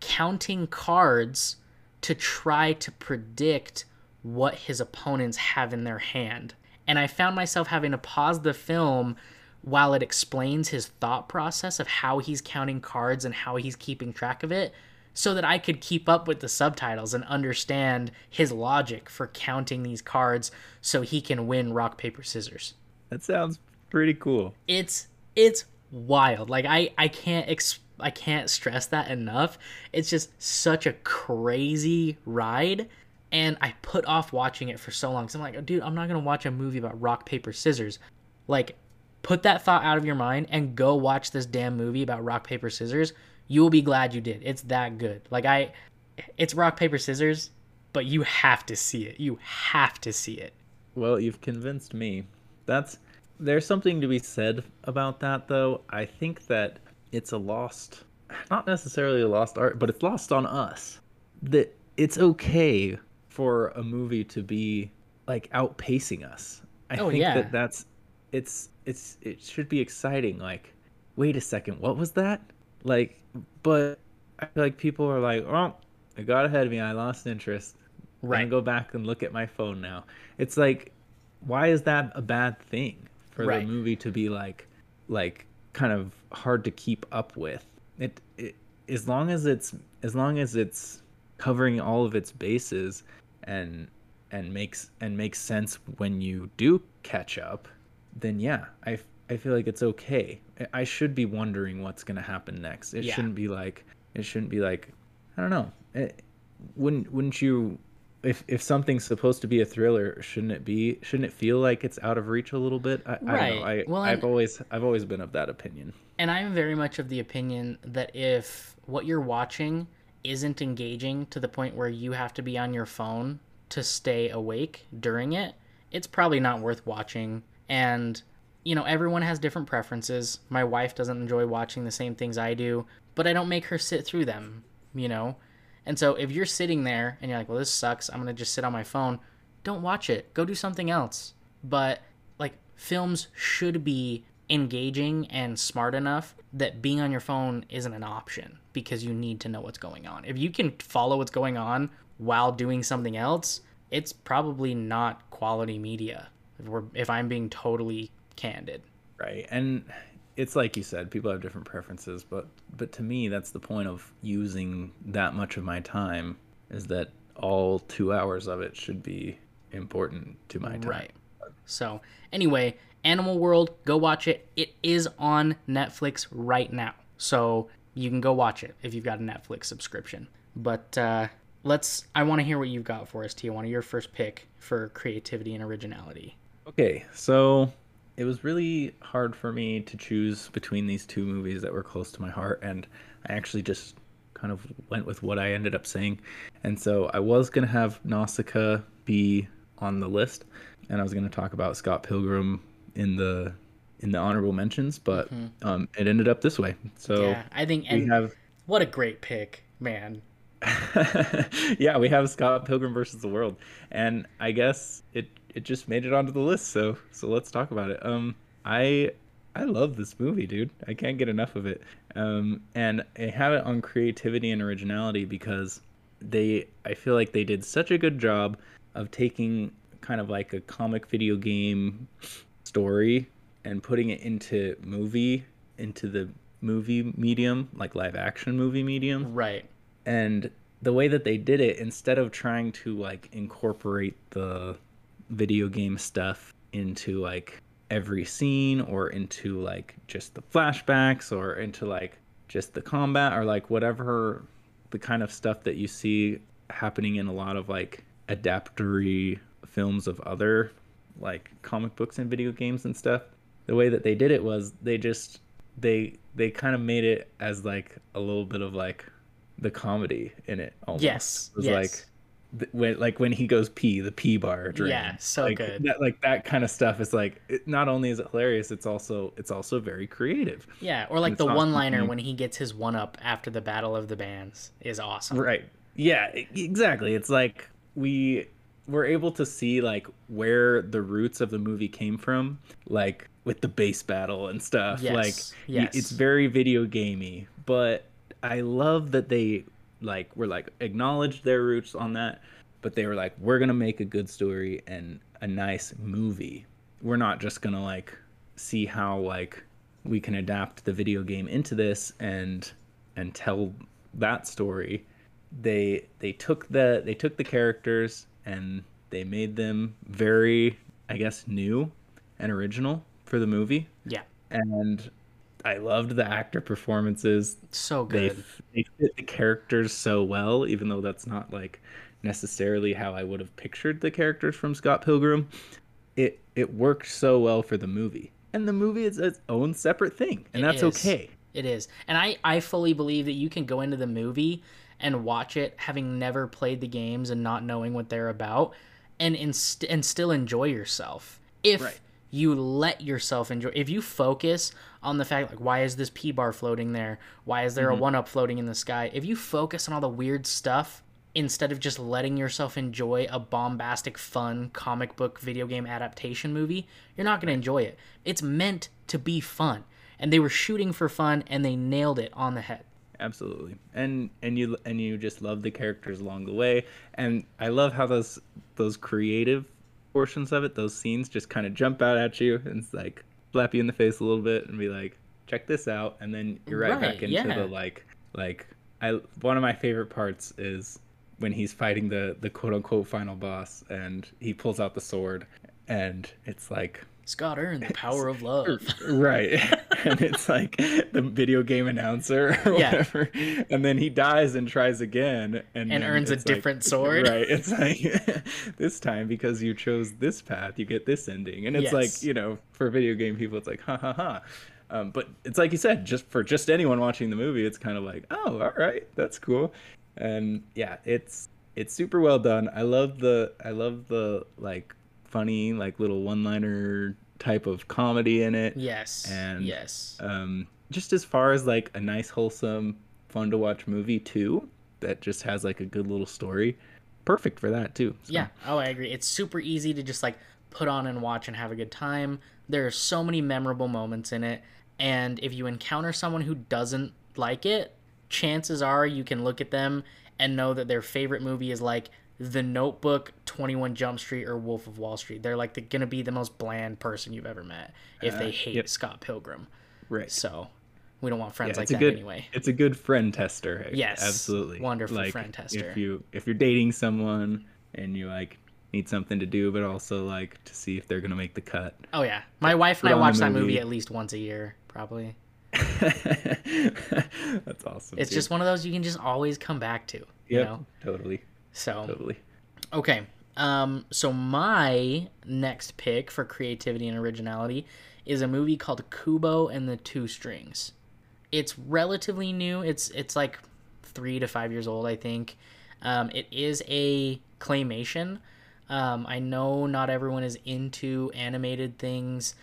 counting cards to try to predict what his opponents have in their hand. And I found myself having to pause the film while it explains his thought process of how he's counting cards and how he's keeping track of it so that I could keep up with the subtitles and understand his logic for counting these cards so he can win rock paper scissors. That sounds pretty cool. It's it's wild. Like i i can't ex- i can't stress that enough. It's just such a crazy ride and i put off watching it for so long. Because i'm like dude i'm not gonna watch a movie about rock paper scissors. Like put that thought out of your mind and go watch this damn movie about rock paper scissors you will be glad you did it's that good like i it's rock paper scissors but you have to see it you have to see it Well, you've convinced me. That's there's something to be said about that though. I think that it's a lost not necessarily a lost art, but it's lost on us. That it's okay for a movie to be like outpacing us. I Oh, think yeah. that that's it's it's it should be exciting like wait a second, what was that? Like but I feel like people are like, "Oh, it got ahead of me. I lost interest." Right. and go back and look at my phone now. It's like, why is that a bad thing for Right. the movie to be like, like kind of hard to keep up with. It, it as long as it's as long as it's covering all of its bases and and makes and makes sense when you do catch up, then yeah, I I feel like it's okay. I- I should be wondering what's gonna happen next. It Yeah. shouldn't be like it shouldn't be like I don't know. It, wouldn't wouldn't you if if something's supposed to be a thriller, shouldn't it be? Shouldn't it feel like it's out of reach a little bit? I, I don't know. Right. I, Well, I've and- always I've always been of that opinion. And I'm very much of the opinion that if what you're watching isn't engaging to the point where you have to be on your phone to stay awake during it, it's probably not worth watching. And, you know, everyone has different preferences. My wife doesn't enjoy watching the same things I do, but I don't make her sit through them, you know? And so if you're sitting there and you're like, well, this sucks, I'm going to just sit on my phone, don't watch it. Go do something else. But, like, films should be engaging and smart enough that being on your phone isn't an option because you need to know what's going on. If you can follow what's going on while doing something else, it's probably not quality media. If if I'm being totally candid. Right. And it's like you said, people have different preferences, but but to me that's the point of using that much of my time is that all 2 hours of it should be important to my time. Right. So, anyway, Animal World, go watch it. It is on Netflix right now. So, you can go watch it if you've got a Netflix subscription. But uh, let's, I want to hear what you've got for us, Tijuana. Your first pick for creativity and originality. Okay, so it was really hard for me to choose between these two movies that were close to my heart, and I actually just kind of went with what I ended up saying. And so I was gonna have Nausicaa be on the list, and I was gonna talk about Scott Pilgrim in the in the honorable mentions, but um, it ended up this way. So yeah, I think, we and have what a great pick, man. yeah, we have Scott Pilgrim versus the World, and I guess it it just made it onto the list. So so let's talk about it. Um, I I love this movie, dude. I can't get enough of it. Um, and I have it on creativity and originality because they I feel like they did such a good job of taking kind of like a comic video game story and putting it into movie into the movie medium like live action movie medium Right. and the way that they did it instead of trying to like incorporate the video game stuff into like every scene or into like just the flashbacks or into like just the combat or like whatever the kind of stuff that you see happening in a lot of like adaptory films of other like comic books and video games and stuff the way that they did it was they just they they kind of made it as like a little bit of like the comedy in it almost. Yes, it was yes. like when like when he goes pee the pee bar drain. Yeah, so like, good. that like that kind of stuff is like it, not only is it hilarious it's also it's also very creative Yeah, or like the one liner when he gets his one up after the Battle of the Bands is awesome. Right. Yeah, exactly. It's like we were able to see like where the roots of the movie came from, like with the bass battle and stuff. Yes, Like yes. it's very video gamey, but I love that they like were like acknowledged their roots on that, but they were like we're to make a good story and a nice movie. We're not just to like see how like we can adapt the video game into this and and tell that story. They they took the they took the characters and they made them very i guess new and original for the movie. Yeah, and i loved the actor performances so they good. they fit the characters so well even though that's not like necessarily how i would have pictured the characters from scott pilgrim it it worked so well for the movie and the movie is its own separate thing and It that's is. okay It is. And I, I fully believe that you can go into the movie and watch it having never played the games and not knowing what they're about and inst- and still enjoy yourself. If Right. you let yourself enjoy if you focus on the fact like why is this P bar floating there? Why is there a mm-hmm. one up floating in the sky? If you focus on all the weird stuff instead of just letting yourself enjoy a bombastic fun comic book video game adaptation movie, you're not going to enjoy it. It's meant to be fun and they were shooting for fun and they nailed it on the head. absolutely and and you and you just love the characters along the way and i love how those those creative portions of it those scenes just kind of jump out at you and it's like slap you in the face a little bit and be like, check this out, and then you're right, back into yeah. the like like I one of my favorite parts is when he's fighting the the quote unquote final boss and he pulls out the sword and it's like Scott earned the power of love. right and it's like the video game announcer or Yeah. whatever and then he dies and tries again and, And earns a like- different sword. right it's like this time because you chose this path you get this ending and it's Yes. like you know for video game people it's like ha ha ha um, but it's like you said just for just anyone watching the movie it's kind of like oh all right that's cool and yeah it's it's super well done i love the i love the like funny like little one liner type of comedy in it Yes. And- yes. um, just as far as like a nice wholesome fun to watch movie too that just has like a good little story perfect for that too So, Yeah. Oh, I agree. It's super easy to just like put on and watch and have a good time. There are so many memorable moments in it. And if you encounter someone who doesn't like it, chances are you can look at them and know that their favorite movie is like The Notebook, 21 Jump Street, or Wolf of Wall Street. They're like the, gonna be the most bland person you've ever met if they Uh, hate yep. Scott Pilgrim. right So we don't want friends Yeah, like it's a that good anyway. it's a good friend tester Yes, absolutely wonderful like, friend tester. if you if you're dating someone and you like need something to do but also like to see if they're gonna make the cut Oh yeah, my wife and I watch that movie movie. at least once a year, probably. that's awesome It's dude. just one of those you can just always come back to. You know? totally So totally okay. Um so my next pick for creativity and originality is a movie called Kubo and the Two Strings. It's relatively new. It's it's like three to five years old, I think. Um, it is a claymation. Um, I know not everyone is into animated things,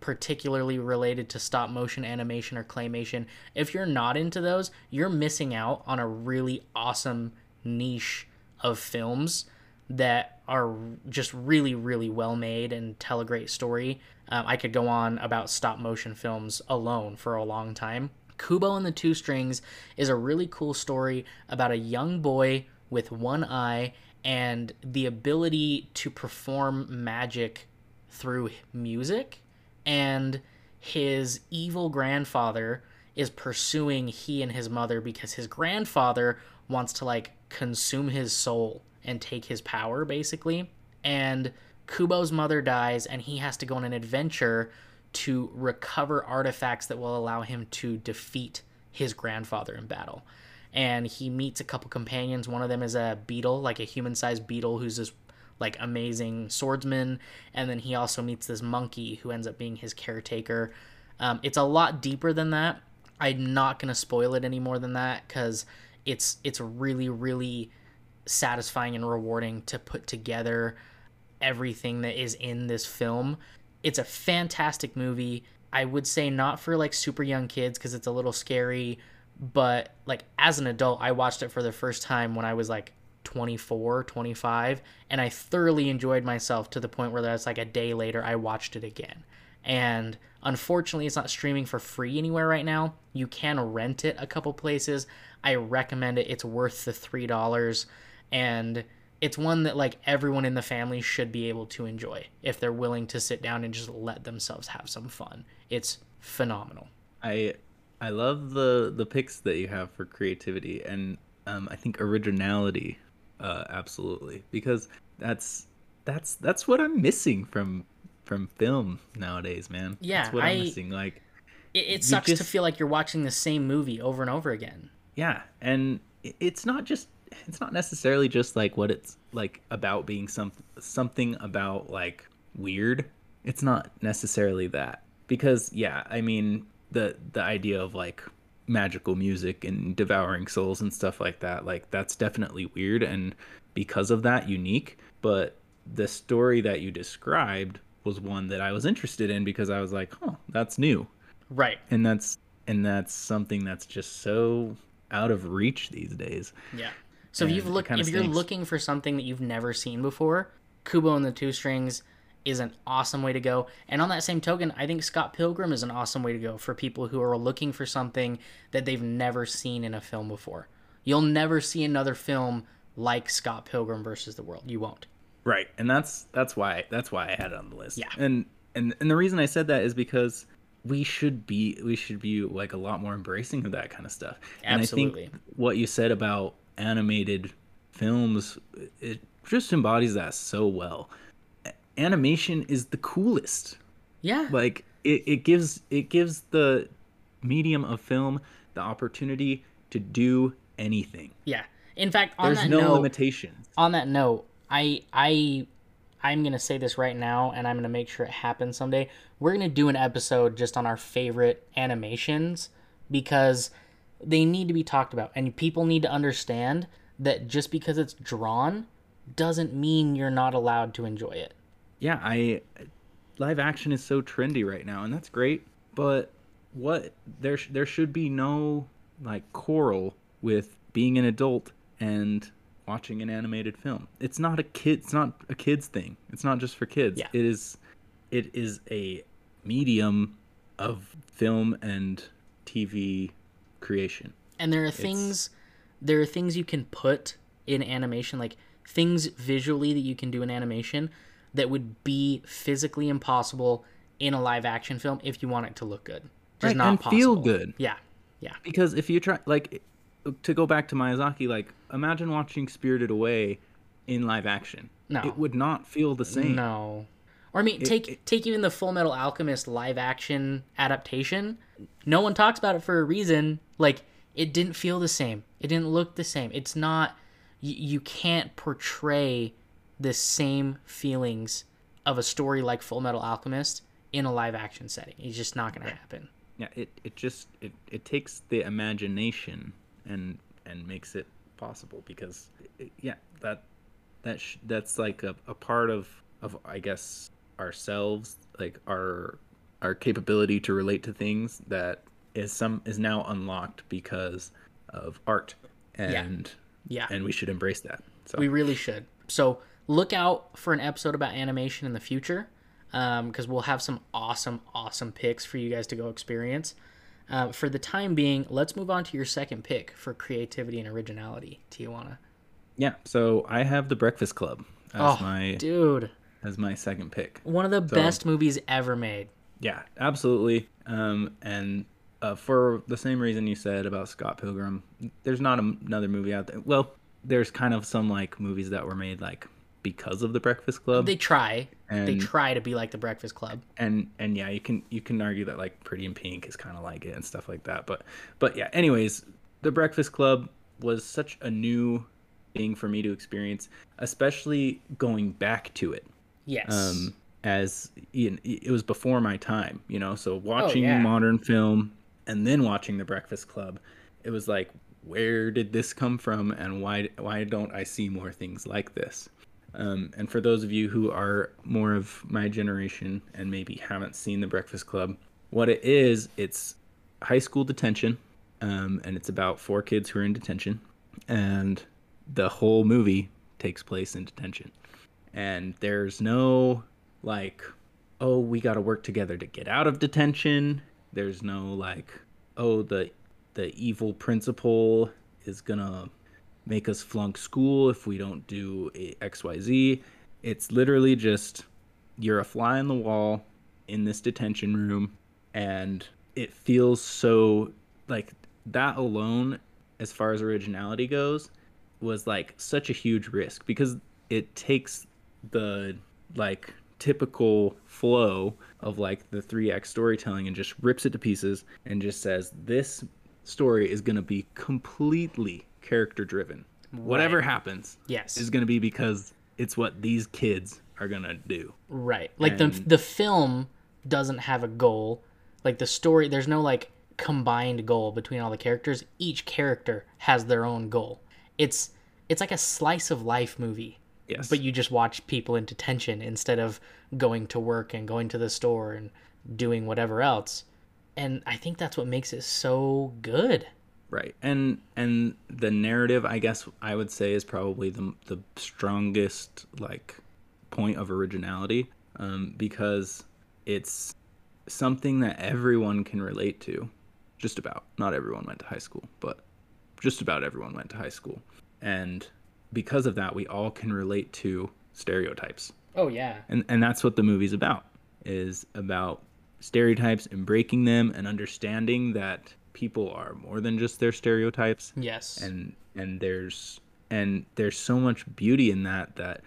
particularly related to stop motion animation or claymation. If you're not into those, you're missing out on a really awesome niche of films that are just really, really well made and tell a great story. Um, I could go on about stop motion films alone for a long time. Kubo and the Two Strings is a really cool story about a young boy with one eye and the ability to perform magic through music. And his evil grandfather is pursuing he and his mother because his grandfather wants to like consume his soul and take his power basically. And Kubo's mother dies and he has to go on an adventure to recover artifacts that will allow him to defeat his grandfather in battle. And he meets a couple companions. One of them is a beetle, like a human sized beetle who's this like amazing swordsman. And then he also meets this monkey who ends up being his caretaker. Um, it's a lot deeper than that. I'm not gonna spoil it any more than that because it's it's really really satisfying and rewarding to put together everything that is in this film. It's a fantastic movie. I would say not for like super young kids because it's a little scary, but like as an adult, I watched it for the first time when I was like 24, 25, and I thoroughly enjoyed myself to the point where that's like a day later I watched it again. And unfortunately, it's not streaming for free anywhere right now. You can rent it a couple places. I recommend it. It's worth the $3 and it's one that like everyone in the family should be able to enjoy if they're willing to sit down and just let themselves have some fun. It's phenomenal. I I love the the picks that you have for creativity and um, I think originality, uh, absolutely because that's that's that's what I'm missing from from film nowadays, man. Yeah, that's what I- am missing. Like, It, it sucks to feel like you're watching the same movie over and over again. yeah, and it's not just it's not necessarily just like what it's like about being some something about like weird. It's not necessarily that because yeah, I mean the the idea of like magical music and devouring souls and stuff like that like that's definitely weird and because of that unique but the story that you described was one that I was interested in because I was like, "Oh, that's new." Right. And that's and that's something that's just so out of reach these days. Yeah. So if you've looked, if you're looking for something that you've never seen before, Kubo and the Two Strings is an awesome way to go. And on that same token, I think Scott Pilgrim is an awesome way to go for people who are looking for something that they've never seen in a film before. You'll never see another film like Scott Pilgrim versus the World. You won't. Right. And that's that's why that's why I had it on the list. Yeah. And and and the reason I said that is because we should be we should be like a lot more embracing of that kind of stuff. Absolutely. And I think what you said about animated films it just embodies that so well. Animation is the coolest. Yeah. Like it, it gives it gives the medium of film the opportunity to do anything. yeah. In fact, on There's that no note, limitations. on that note, I I I'm gonna say this right now, and I'm gonna make sure it happens someday. We're gonna do an episode just on our favorite animations because they need to be talked about, and people need to understand that just because it's drawn doesn't mean you're not allowed to enjoy it. yeah i live action is so trendy right now and that's great but what there there should be no like quarrel with being an adult and watching an animated film. It's not a kid it's not a kids thing. It's not just for kids. Yeah. it is it is a medium of film and tv creation. And there are things there are things you can put in animation like things visually that you can do in animation that would be physically impossible in a live action film if you want it to look good. Just Right, not and possible. feel good. yeah yeah. Because if you try like to go back to Miyazaki like imagine watching Spirited Away in live action. No. it would not feel the same. No. Or i mean take take even the Fullmetal Alchemist live action adaptation. No one talks about it for a reason. Like it didn't feel the same. It didn't look the same. It's not you, you can't portray the same feelings of a story like Fullmetal Alchemist in a live action setting. It's just not going to happen. Yeah it, it just it, it takes the imagination and and makes it possible because it, yeah that that sh- that's like a, a part of of i guess ourselves like our our capability to relate to things that is some is now unlocked because of art and yeah and we should embrace that so We really should. So look out for an episode about animation in the future, um, because we'll have some awesome, awesome picks for you guys to go experience. Uh, for the time being, let's move on to your second pick for creativity and originality, Tijuana. yeah so i have the breakfast club as Oh, my dude, as my second pick one of the best movies ever made. Yeah, absolutely. Um, and uh, for the same reason you said about Scott Pilgrim, there's not a, another movie out there. Well, there's kind of some like movies that were made like because of the Breakfast Club, They try, they try to be like the Breakfast Club. and and yeah, you can you can argue that like Pretty in Pink is kind of like it and stuff like that. But but yeah, anyways, the Breakfast Club was such a new thing for me to experience, especially going back to it. Yes. um, as Ian, it was before my time, you know. So watching yeah. modern film and then watching The Breakfast Club, it was like, where did this come from, and why why don't I see more things like this? Um, and for those of you who are more of my generation and maybe haven't seen The Breakfast Club, what it is, it's high school detention, um, and it's about four kids who are in detention, and the whole movie takes place in detention. And there's no like oh we got to work together to get out of detention. There's no like oh the the evil principal is gonna make us flunk school if we don't do xyz it's literally just you're a fly on the wall in this detention room and it feels so like that alone as far as originality goes was like such a huge risk because it takes the like typical flow of like the 3-act storytelling and just rips it to pieces and just says this story is going to be completely character driven whatever happens Yes. is going to be because it's what these kids are going to do Right. Like the the film doesn't have a goal. Like the story there's no like combined goal between all the characters. Each character has their own goal. It's it's like a slice of life movie. yes But you just watch people in detention instead of going to work and going to the store and doing whatever else. And I think that's what makes it so good. Right. And and the narrative i guess i would say is probably the the strongest like point of originality um, because it's something that everyone can relate to. Just about. Not everyone went to high school but just about everyone went to high school. And because of that we all can relate to stereotypes. Oh yeah. and and that's what the movie's about is about stereotypes and breaking them and understanding that people are more than just their stereotypes Yes. and and there's and there's so much beauty in that that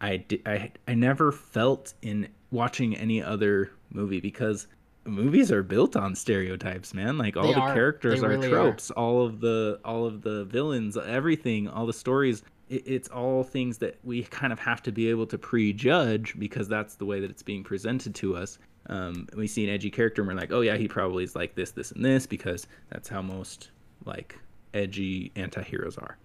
I, di- I I never felt in watching any other movie because movies are built on stereotypes man like all They the are. characters They are really are. tropes all of the all of the villains everything all the stories it, it's all things that we kind of have to be able to prejudge because that's the way that it's being presented to us um, we see an edgy character and we're like oh yeah he probably is like this this and this because that's how most like edgy anti-heroes are.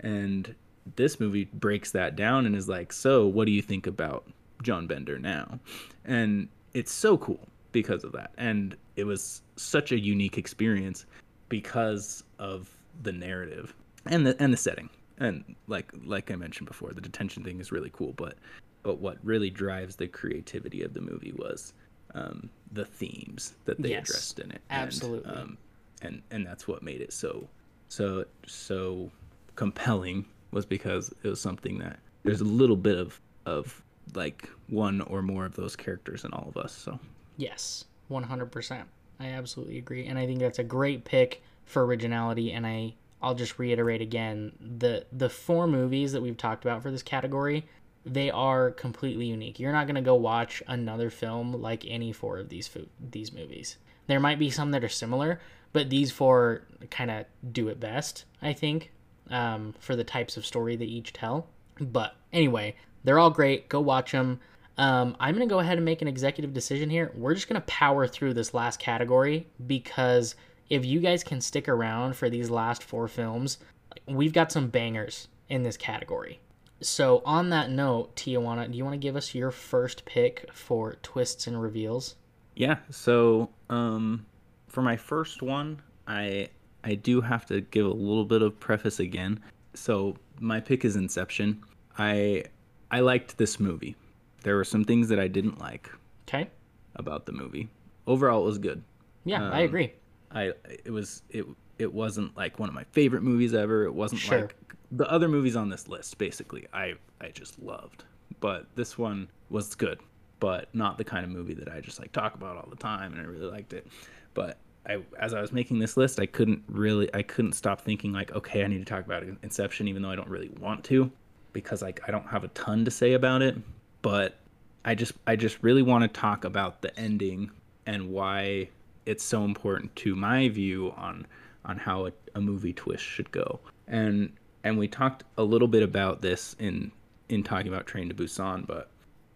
And this movie breaks that down and is like so what do you think about john bender now? And it's so cool because of that. And it was such a unique experience because of the narrative and the and the setting. And like like i mentioned before the detention thing is really cool but but what really drives the creativity of the movie was um, the themes that they Yes, addressed in it absolutely. and, um, and and that's what made it so so so compelling was because it was something that there's a little bit of of like one or more of those characters in all of us so Yes, 100%. I absolutely agree. And I think that's a great pick for originality and I I'll just reiterate again, the the four movies that we've talked about for this category, they are completely unique. You're not going to go watch another film like any four of these fo- these movies. There might be some that are similar, but these four kind of do it best, I think, um, for the types of story they each tell. But anyway, they're all great. Go watch them. Um, I'm going to go ahead and make an executive decision here. We're just going to power through this last category because if you guys can stick around for these last four films, we've got some bangers in this category. So, on that note, Tijuana, do you want to give us your first pick for twists and reveals? Yeah. So, um, for my first one, I I do have to give a little bit of preface again. So, my pick is Inception. I I liked this movie. There were some things that I didn't like Okay. about the movie. Overall, it was good. Yeah, I Um, agree. I it was it it wasn't like one of my favorite movies ever. It wasn't Sure. like the other movies on this list. Basically, I I just loved, but this one was good, but not the kind of movie that I just like talk about all the time, and I really liked it. But I as I was making this list, I couldn't really I couldn't stop thinking like, okay, I need to talk about Inception, even though I don't really want to, because like I don't have a ton to say about it, but I just I just really want to talk about the ending and why it's so important to my view on on how a, a movie twist should go. And and we talked a little bit about this in in talking about Train to Busan, but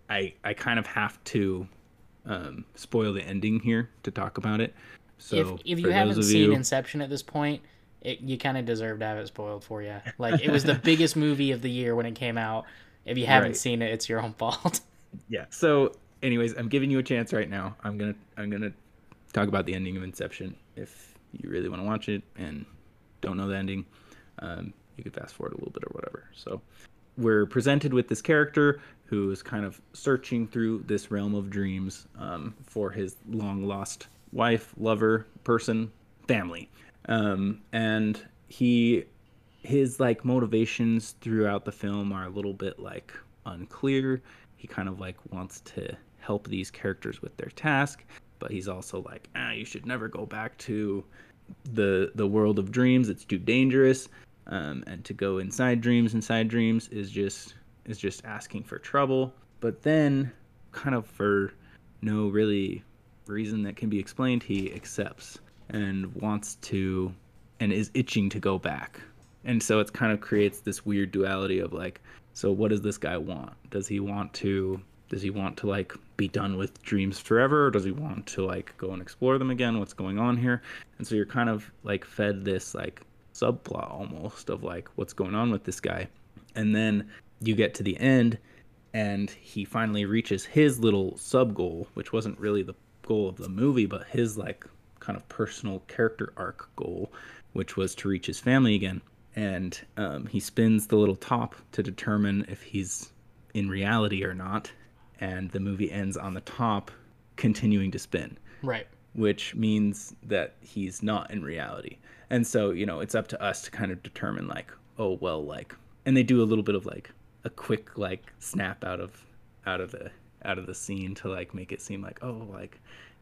I I kind of have to um, spoil the ending here to talk about it. So if if you haven't seen you- Inception at this point, it, you kind of deserve to have it spoiled for you. Like it was the biggest movie of the year when it came out. If you haven't Right. seen it, it's your own fault. yeah so anyways i'm giving you a chance right now i'm gonna i'm gonna talk about the ending of inception if you really want to watch it and don't know the ending um, you could fast forward a little bit or whatever. So we're presented with this character who is kind of searching through this realm of dreams um, for his long lost wife lover person family. Um, and he his like motivations throughout the film are a little bit like unclear. He kind of like wants to help these characters with their task but he's also like ah you should never go back to the the world of dreams. It's too dangerous um, and to go inside dreams inside dreams is just is just asking for trouble. But then kind of for no really reason that can be explained he accepts and wants to and is itching to go back. And so it kind of creates this weird duality of like so what does this guy want? Does he want to does he want to like be done with dreams forever? Or does he want to like go and explore them again? What's going on here? And so you're kind of like fed this like subplot almost of like what's going on with this guy and then you get to the end and he finally reaches his little sub goal which wasn't really the goal of the movie but his like kind of personal character arc goal which was to reach his family again and um, he spins the little top to determine if he's in reality or not and the movie ends on the top continuing to spin right. which means that he's not in reality. And so, you know, it's up to us to kind of determine like, oh well, like and they do a little bit of like a quick like snap out of out of the out of the scene to like make it seem like oh like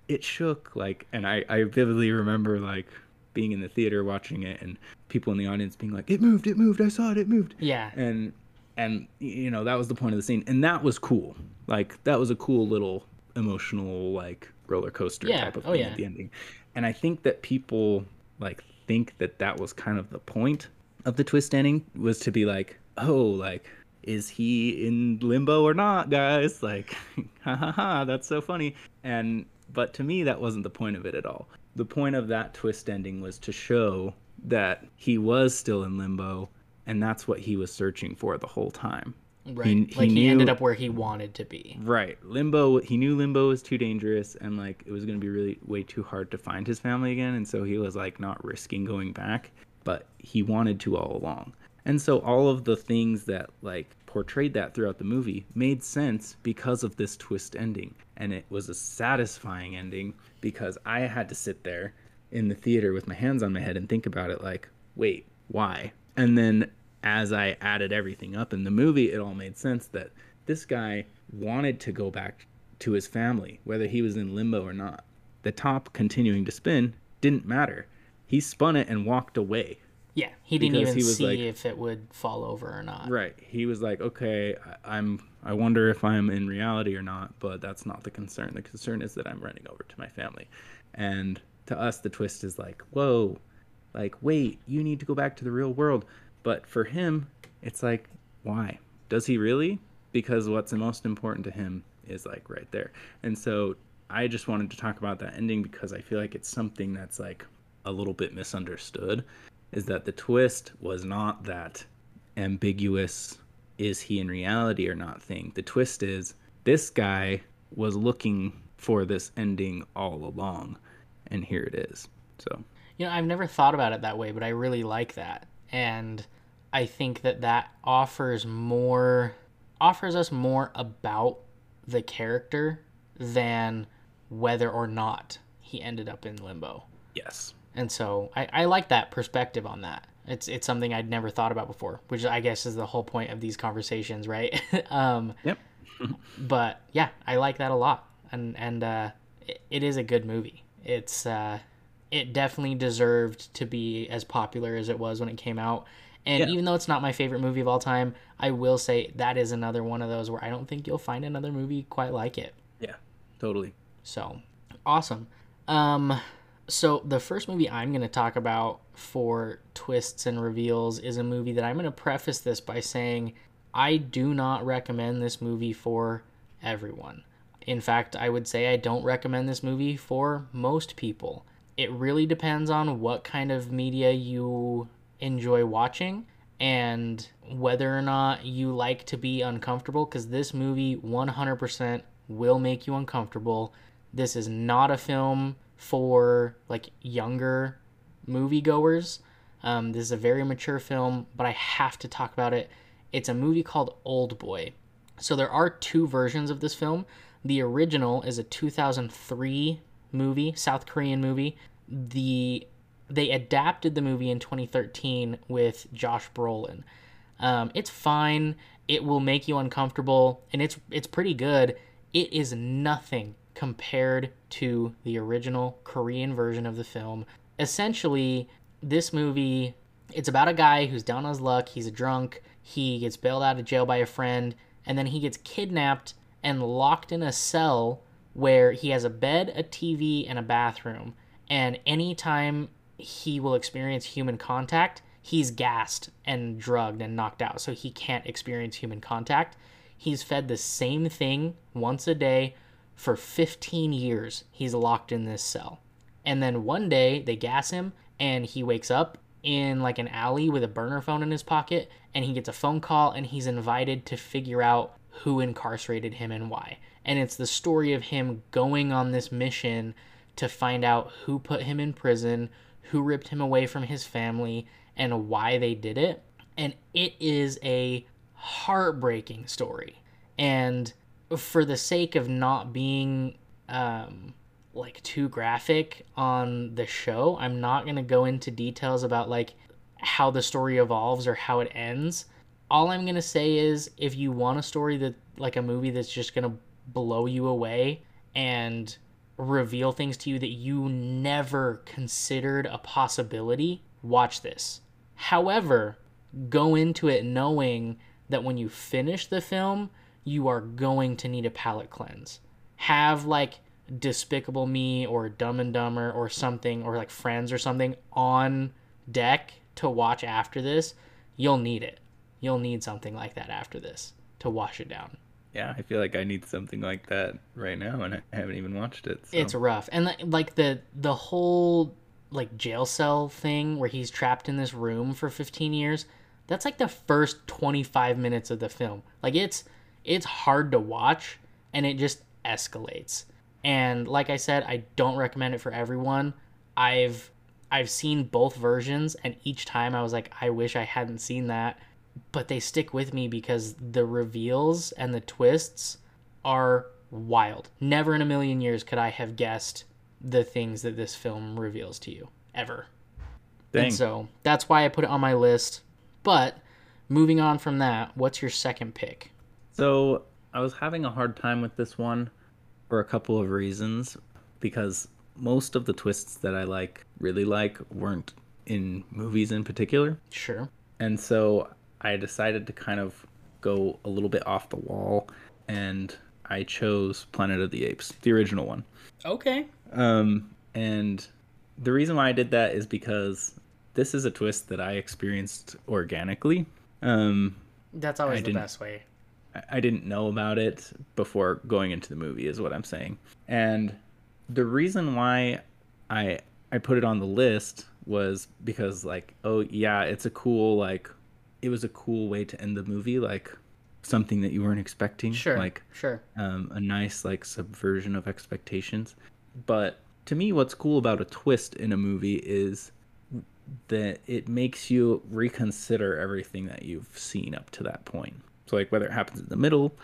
it shook like and I I vividly remember like being in the theater watching it and people in the audience being like it moved it moved I saw it it moved Yeah. and and you know that was the point of the scene and that was cool like that was a cool little emotional like roller coaster Yeah. type of Oh, thing yeah. at the ending and i think that people like think that that was kind of the point of the twist ending was to be like oh like is he in limbo or not guys? Like ha ha ha that's so funny. And but to me that wasn't the point of it at all. The point of that twist ending was to show that he was still in limbo and that's what he was searching for the whole time Right. he like he ended up where he wanted to be. Right. Limbo, he knew Limbo was too dangerous and like it was going to be really way too hard to find his family again. And so he was like not risking going back, but he wanted to all along. And so all of the things that like portrayed that throughout the movie made sense because of this twist ending. And it was a satisfying ending because I had to sit there in the theater with my hands on my head and think about it like, wait, why? And then as I added everything up in the movie, it all made sense that this guy wanted to go back to his family, whether he was in limbo or not. The top continuing to spin didn't matter. He spun it and walked away. Yeah. He didn't even he see like- if it would fall over or not. Right. He was like, okay, I- I'm. I wonder if I'm in reality or not, but that's not the concern. The concern is that I'm running over to my family, and to us, the twist is like, whoa, like wait, you need to go back to the real world. But for him, it's like, why? Does he really? Because what's the most important to him is like right there. And so I just wanted to talk about that ending because I feel like it's something that's like a little bit misunderstood is that the twist was not that ambiguous is he in reality or not thing. The twist is this guy was looking for this ending all along and here it is. So, You know, I've never thought about it that way, but I really like that. And I think that that offers more offers us more about the character than whether or not he ended up in limbo. yes. And so I, I like that perspective on that. It's it's something I'd never thought about before, which I guess is the whole point of these conversations, right? um, Yep. but yeah, I like that a lot, and and uh, it, it is a good movie. It's uh, it definitely deserved to be as popular as it was when it came out. And Yeah. even though it's not my favorite movie of all time, I will say that is another one of those where I don't think you'll find another movie quite like it. Yeah. Totally. So awesome. Um, so the first movie I'm going to talk about for twists and reveals is a movie that I'm going to preface this by saying I do not recommend this movie for everyone. In fact, I would say I don't recommend this movie for most people. It really depends on what kind of media you enjoy watching and whether or not you like to be uncomfortable because this movie 100% will make you uncomfortable. This is not a film for like younger moviegoers. Um, this is a very mature film, but I have to talk about it. It's a movie called Old Boy. So there are two versions of this film. The original is a 2003 movie, South Korean movie. The they adapted the movie in 2013 with Josh Brolin. Um, it's fine. It will make you uncomfortable, and it's it's pretty good. It is nothing compared to the original Korean version of the film. Essentially, this movie it's about a guy who's down on his luck. He's a drunk. He gets bailed out of jail by a friend, and then he gets kidnapped and locked in a cell where he has a bed, a TV, and a bathroom. And anytime he will experience human contact, he's gassed and drugged and knocked out, so he can't experience human contact. He's fed the same thing once a day for 15 years. He's locked in this cell. And then one day they gas him and he wakes up in like an alley with a burner phone in his pocket and he gets a phone call and he's invited to figure out who incarcerated him and why. And it's the story of him going on this mission to find out who put him in prison, who ripped him away from his family, and why they did it. And it is a heartbreaking story. And for the sake of not being um, like too graphic on the show, I'm not going to go into details about like how the story evolves or how it ends. All I'm going to say is if you want a story that like a movie that's just going to blow you away and reveal things to you that you never considered a possibility, watch this. However, go into it knowing that when you finish the film, you are going to need a palate cleanse. Have like Despicable Me or Dumb and Dumber or something, or like Friends or something on deck to watch after this. You'll need it. You'll need something like that after this to wash it down. Yeah, I feel like I need something like that right now, and I haven't even watched it. So. It's rough, and like- like the the whole like jail cell thing where he's trapped in this room for 15 years. That's like the first 25 minutes of the film. Like it's it's hard to watch, and it just escalates. And like I said, I don't recommend it for everyone. I've I've seen both versions, and each time I was like, I wish I hadn't seen that. But they stick with me because the reveals and the twists are wild. Never in a million years could I have guessed the things that this film reveals to you ever. Dang. And so that's why I put it on my list. But moving on from that, what's your second pick? So I was having a hard time with this one for a couple of reasons because most of the twists that I like really like weren't in movies in particular. Sure. And so I decided to kind of go a little bit off the wall and I chose Planet of the Apes, the original one. Okay. Um, and the reason why I did that is because this is a twist that I experienced organically. Um, That's always I the best way. I didn't know about it before going into the movie, is what I'm saying. And the reason why I I put it on the list was because like, oh yeah, it's a cool like, it was a cool way to end the movie, like something that you weren't expecting, Sure. like sure. um, a nice like subversion of expectations. But to me, what's cool about a twist in a movie is that it makes you reconsider everything that you've seen up to that point. So like whether it happens in the middle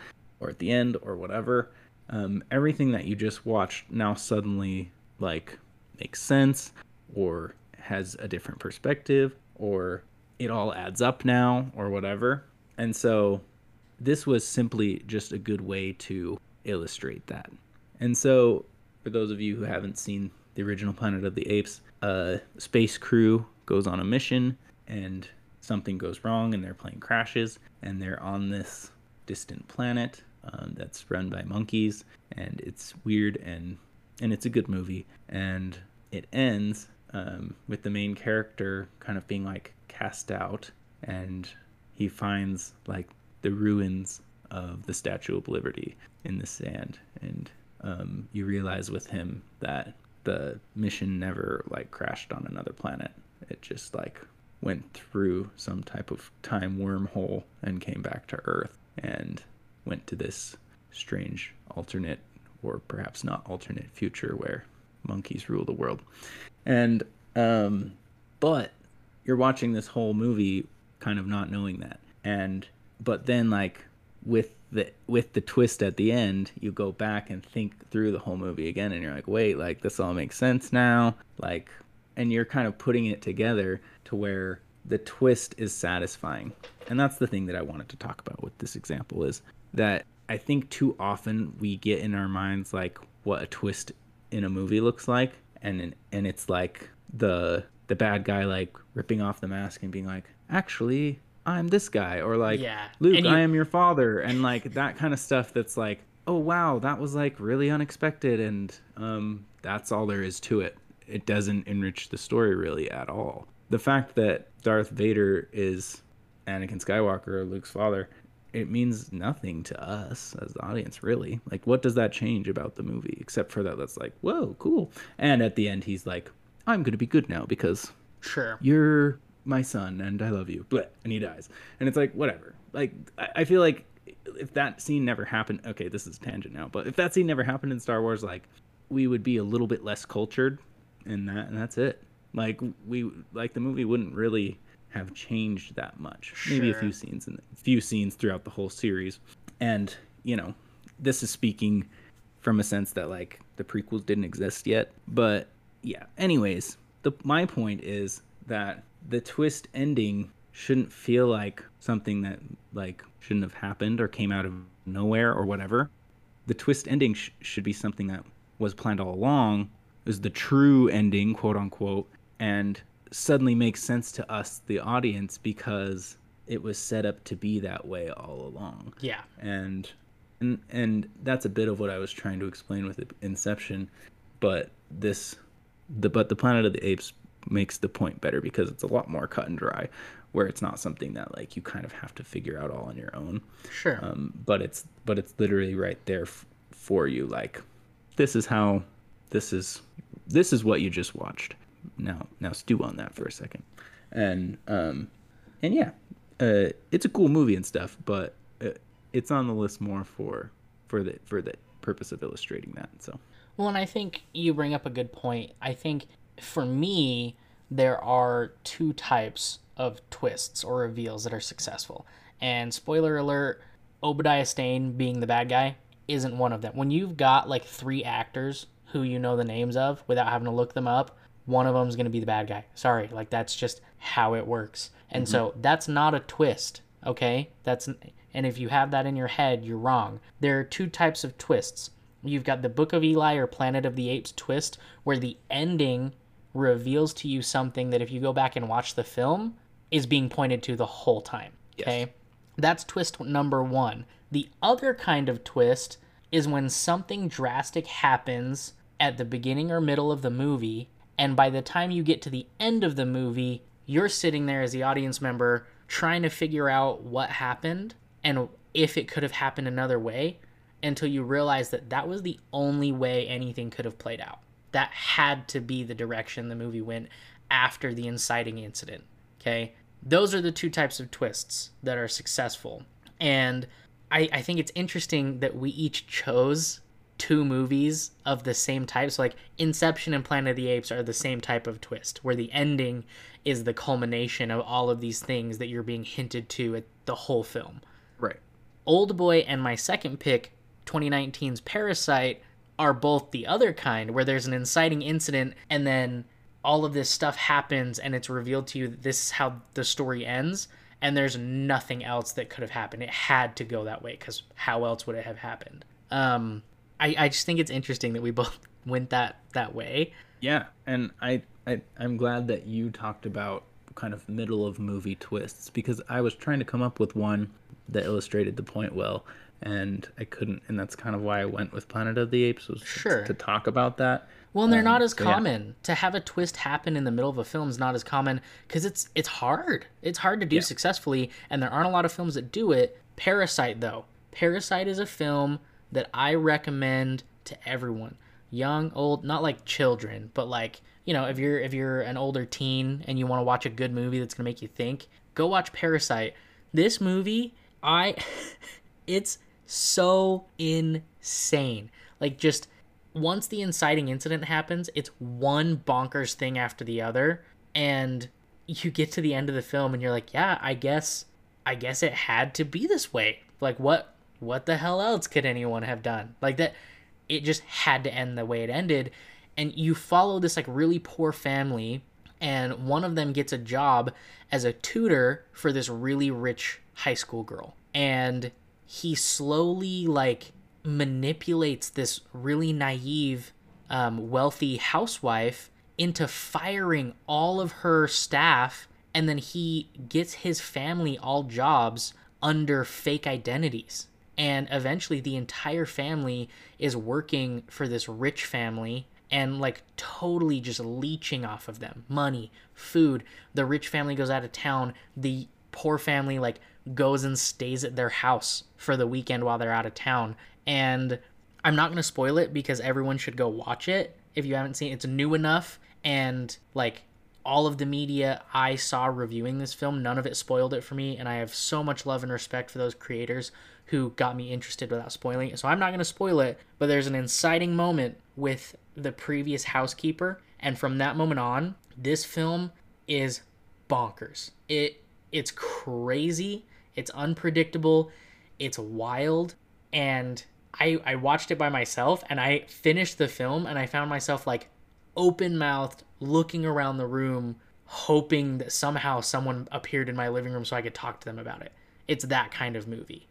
or at the end or whatever, um, everything that you just watched now suddenly like makes sense or has a different perspective or it all adds up now or whatever. And so this was simply just a good way to illustrate that. And so, for those of you who haven't seen the original Planet of the Apes, a space crew goes on a mission and something goes wrong and their plane crashes and they're on this distant planet um, that's run by monkeys and it's weird and and it's a good movie and it ends um, with the main character kind of being like cast out and he finds like the ruins of the Statue of Liberty in the sand, and um, you realize with him that the mission never like crashed on another planet. It just like went through some type of time wormhole and came back to Earth and went to this strange alternate or perhaps not alternate future where monkeys rule the world. And um but you're watching this whole movie kind of not knowing that. And but then like with the with the twist at the end, you go back and think through the whole movie again and you're like, "Wait, like this all makes sense now." Like and you're kind of putting it together to where the twist is satisfying. And that's the thing that I wanted to talk about with this example is that I think too often we get in our minds like what a twist in a movie looks like and and it's like the the bad guy like ripping off the mask and being like, "Actually, I'm this guy," or like, Yeah. "Luke, you- I am your father," and like that kind of stuff. That's like, "Oh wow, that was like really unexpected," and um, that's all there is to it. It doesn't enrich the story really at all. The fact that Darth Vader is Anakin Skywalker, Luke's father, it means nothing to us as the audience, really. Like, what does that change about the movie? Except for that, that's like, whoa, cool. And at the end, he's like, I'm going to be good now because Sure. you're my son and I love you. Bleh, and he dies. And it's like, whatever. Like, I, I feel like if that scene never happened, okay, this is a tangent now, but if that scene never happened in Star Wars, like, we would be a little bit less cultured in that, and that's it. Like, we, like, the movie wouldn't really have changed that much. Maybe a few scenes and a few scenes throughout the whole series. And, you know, this is speaking from a sense that like the prequels didn't exist yet. But yeah, anyways, the my point is that the twist ending shouldn't feel like something that like shouldn't have happened or came out of nowhere or whatever. the twist ending sh- should be something that was planned all along, is the true ending, quote unquote, and suddenly makes sense to us, the audience, because it was set up to be that way all along. Yeah. And and and that's a bit of what I was trying to explain with Inception, but this the but the Planet of the Apes makes the point better because it's a lot more cut and dry where it's not something that like you kind of have to figure out all on your own. Sure. um, but it's but it's literally right there f- for you like this is how this is this is what you just watched. Now now stew on that for a second. And um and yeah uh it's a cool movie and stuff but uh, it's on the list more for for the for the purpose of illustrating that so Well, and I think you bring up a good point. I think for me, there are two types of twists or reveals that are successful. And spoiler alert, Obadiah Stane being the bad guy isn't one of them. When you've got like three actors who you know the names of without having to look them up, one of them is going to be the bad guy. Sorry, like that's just how it works. And mm-hmm. so that's not a twist, okay? That's and if you have that in your head, you're wrong. There are two types of twists. You've got the Book of Eli or Planet of the Apes twist, where the ending reveals to you something that if you go back and watch the film is being pointed to the whole time. Okay? That's twist number one. The other kind of twist is when something drastic happens at the beginning or middle of the movie, and by the time you get to the end of the movie, you're sitting there as the audience member trying to figure out what happened and if it could have happened another way until you realize that that was the only way anything could have played out. That had to be the direction the movie went after the inciting incident. Okay? Those are the two types of twists that are successful. And I, I think it's interesting that we each chose two movies of the same type. So, like Inception and Planet of the Apes are the same type of twist, where the ending is the culmination of all of these things that you're being hinted to at the whole film. right Old Boy and my second pick, 2019's Parasite, are both the other kind, where there's an inciting incident and then all of this stuff happens and it's revealed to you that this is how the story ends and there's nothing else that could have happened. It had to go that way because how else would it have happened? Um, I, I just think it's interesting that we both went that that way. Yeah, and I, I I'm glad that you talked about kind of middle of movie twists because I was trying to come up with one that illustrated the point well, and I couldn't, and that's kind of why I went with Planet of the Apes was to- Sure. to, talk about that. Well, and they're um, not as so yeah. common. To have a twist happen in the middle of a film is not as common because it's it's hard. It's hard to do successfully, and there aren't a lot of films that do it. Parasite, though, Parasite is a film that I recommend to everyone, young, old, not like children, but like you know, if you're if you're an older teen and you want to watch a good movie that's gonna make you think, go watch Parasite. This movie, I, it's so insane. Like just once the inciting incident happens, it's one bonkers thing after the other, and you get to the end of the film and you're like, yeah, I guess, I guess it had to be this way. Like what, what the hell else could anyone have done? Like that, it just had to end the way it ended, and you follow this like really poor family, and one of them gets a job as a tutor for this really rich high school girl, and he slowly like manipulates this really naive um, wealthy housewife into firing all of her staff and then he gets his family all jobs under fake identities. And eventually the entire family is working for this rich family and like totally just leeching off of them. Money food the rich family goes out of town the poor family like goes and stays at their house for the weekend while they're out of town. And i'm not going to spoil it because everyone should go watch it if you haven't seen it. It's new enough and like all of the media I saw reviewing this film, none of it spoiled it for me, and I have so much love and respect for those creators who got me interested without spoiling it. So I'm not going to spoil it, but there's an inciting moment with the previous housekeeper, and from that moment on, this film is bonkers. It it's crazy, it's unpredictable, it's wild, and I I watched it by myself and I finished the film and I found myself like open mouthed, looking around the room, hoping that somehow someone appeared in my living room so I could talk to them about it. It's that kind of movie.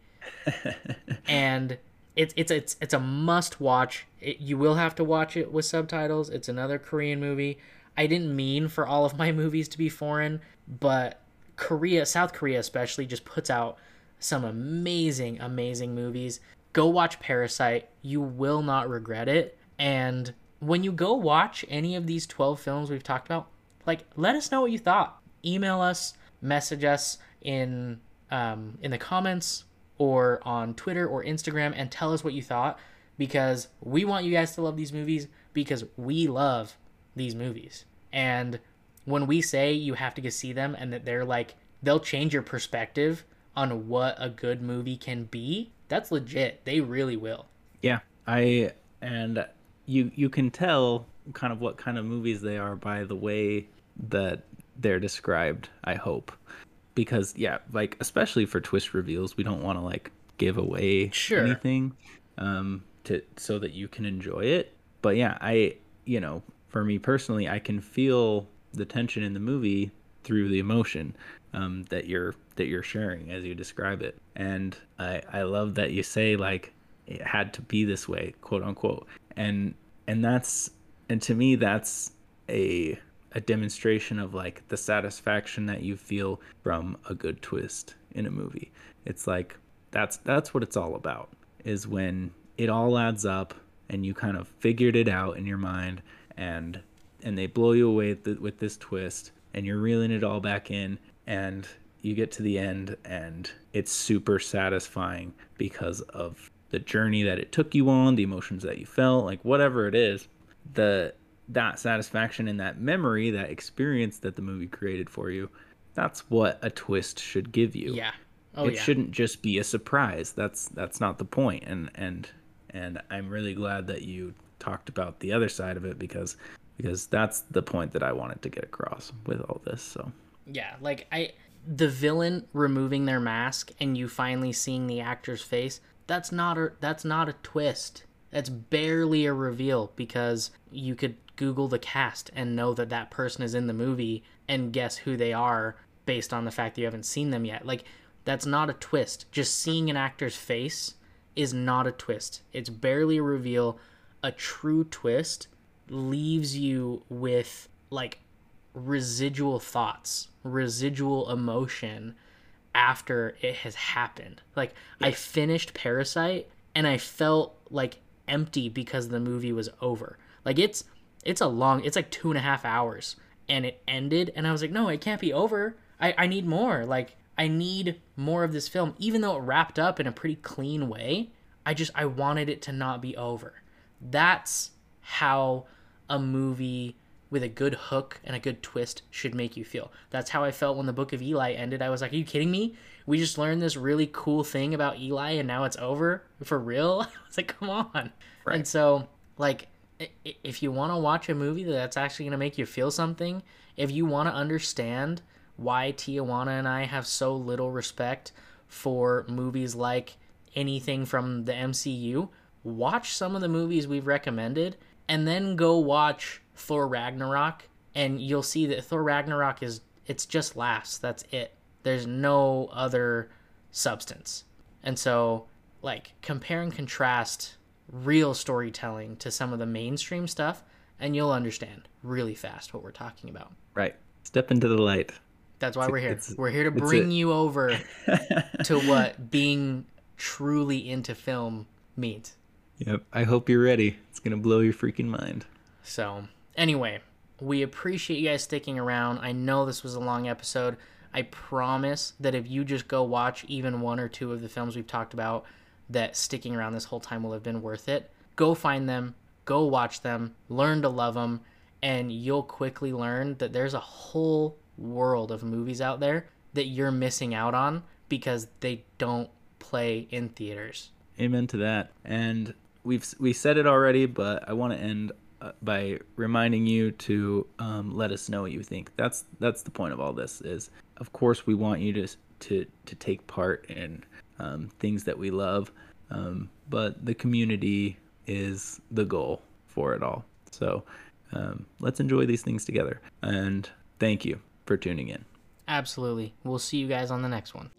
and it's it's it's it's a must watch. It, you will have to watch it with subtitles. It's another Korean movie. I didn't mean for all of my movies to be foreign, but Korea, South Korea especially, just puts out some amazing, amazing movies. Go watch Parasite. You will not regret it. And when you go watch any of these 12 films we've talked about, like let us know what you thought. Email us, message us in um, in the comments or on Twitter or Instagram and tell us what you thought because we want you guys to love these movies because we love these movies. And when we say you have to go see them and that they're like they'll change your perspective on what a good movie can be, that's legit. They really will. Yeah, I and you you can tell kind of what kind of movies they are by the way that they're described. I hope because yeah, like especially for twist reveals, we don't want to like give away Sure. anything um to so that you can enjoy it. But yeah, I you know, for me personally, I can feel the tension in the movie through the emotion um, that you're that you're sharing as you describe it. And I I love that you say like it had to be this way, quote unquote. And and that's and to me that's a a demonstration of like the satisfaction that you feel from a good twist in a movie. It's like that's that's what it's all about is when it all adds up and you kind of figured it out in your mind and and they blow you away with, with this twist and you're reeling it all back in and you get to the end and it's super satisfying because of the journey that it took you on the emotions that you felt like whatever it is the that satisfaction and that memory that experience that the movie created for you that's what a twist should give you Yeah. Oh it yeah. shouldn't just be a surprise that's that's not the point and and and i'm really glad that you talked about the other side of it because because that's the point that i wanted to get across with all this so Yeah, like I the villain removing their mask and you finally seeing the actor's face, that's not a that's not a twist. That's barely a reveal because you could google the cast and know that that person is in the movie and guess who they are based on the fact that you haven't seen them yet. Like that's not a twist. Just seeing an actor's face is not a twist. It's barely a reveal. A true twist leaves you with like residual thoughts, residual emotion after it has happened. Like I finished Parasite and I felt like empty because the movie was over. Like it's it's a long it's like two and a half hours and it ended and I was like, no, it can't be over. I, I need more. Like I need more of this film. Even though it wrapped up in a pretty clean way, I just I wanted it to not be over. That's how a movie with a good hook and a good twist should make you feel. That's how I felt when the Book of Eli ended. I was like, "Are you kidding me? We just learned this really cool thing about Eli, and now it's over for real." I was like, "Come on!" And so, like, if you want to watch a movie that's actually gonna make you feel something, if you want to understand why Tijuana and I have so little respect for movies like anything from the MCU, watch some of the movies we've recommended and then go watch Thor Ragnarok and you'll see that Thor Ragnarok is it's just laughs. That's it. There's no other substance. And so like compare and contrast real storytelling to some of the mainstream stuff and you'll understand really fast what we're talking about. right step into the light That's why we're here. We're here to bring you over to what being truly into film means. Yep i hope you're ready it's gonna blow your freaking mind So, anyway, we appreciate you guys sticking around. I know this was a long episode. I promise that if you just go watch even one or two of the films we've talked about, that sticking around this whole time will have been worth it. Go find them, go watch them, learn to love them, and you'll quickly learn that there's a whole world of movies out there that you're missing out on because they don't play in theaters. Amen to that. And we've we said it already, but I want to end uh, by reminding you to um, let us know what you think. That's that's the point of all this. Is of course we want you to to to take part in um, things that we love, um, but the community is the goal for it all. So um, let's enjoy these things together. And thank you for tuning in. Absolutely. We'll see you guys on the next one.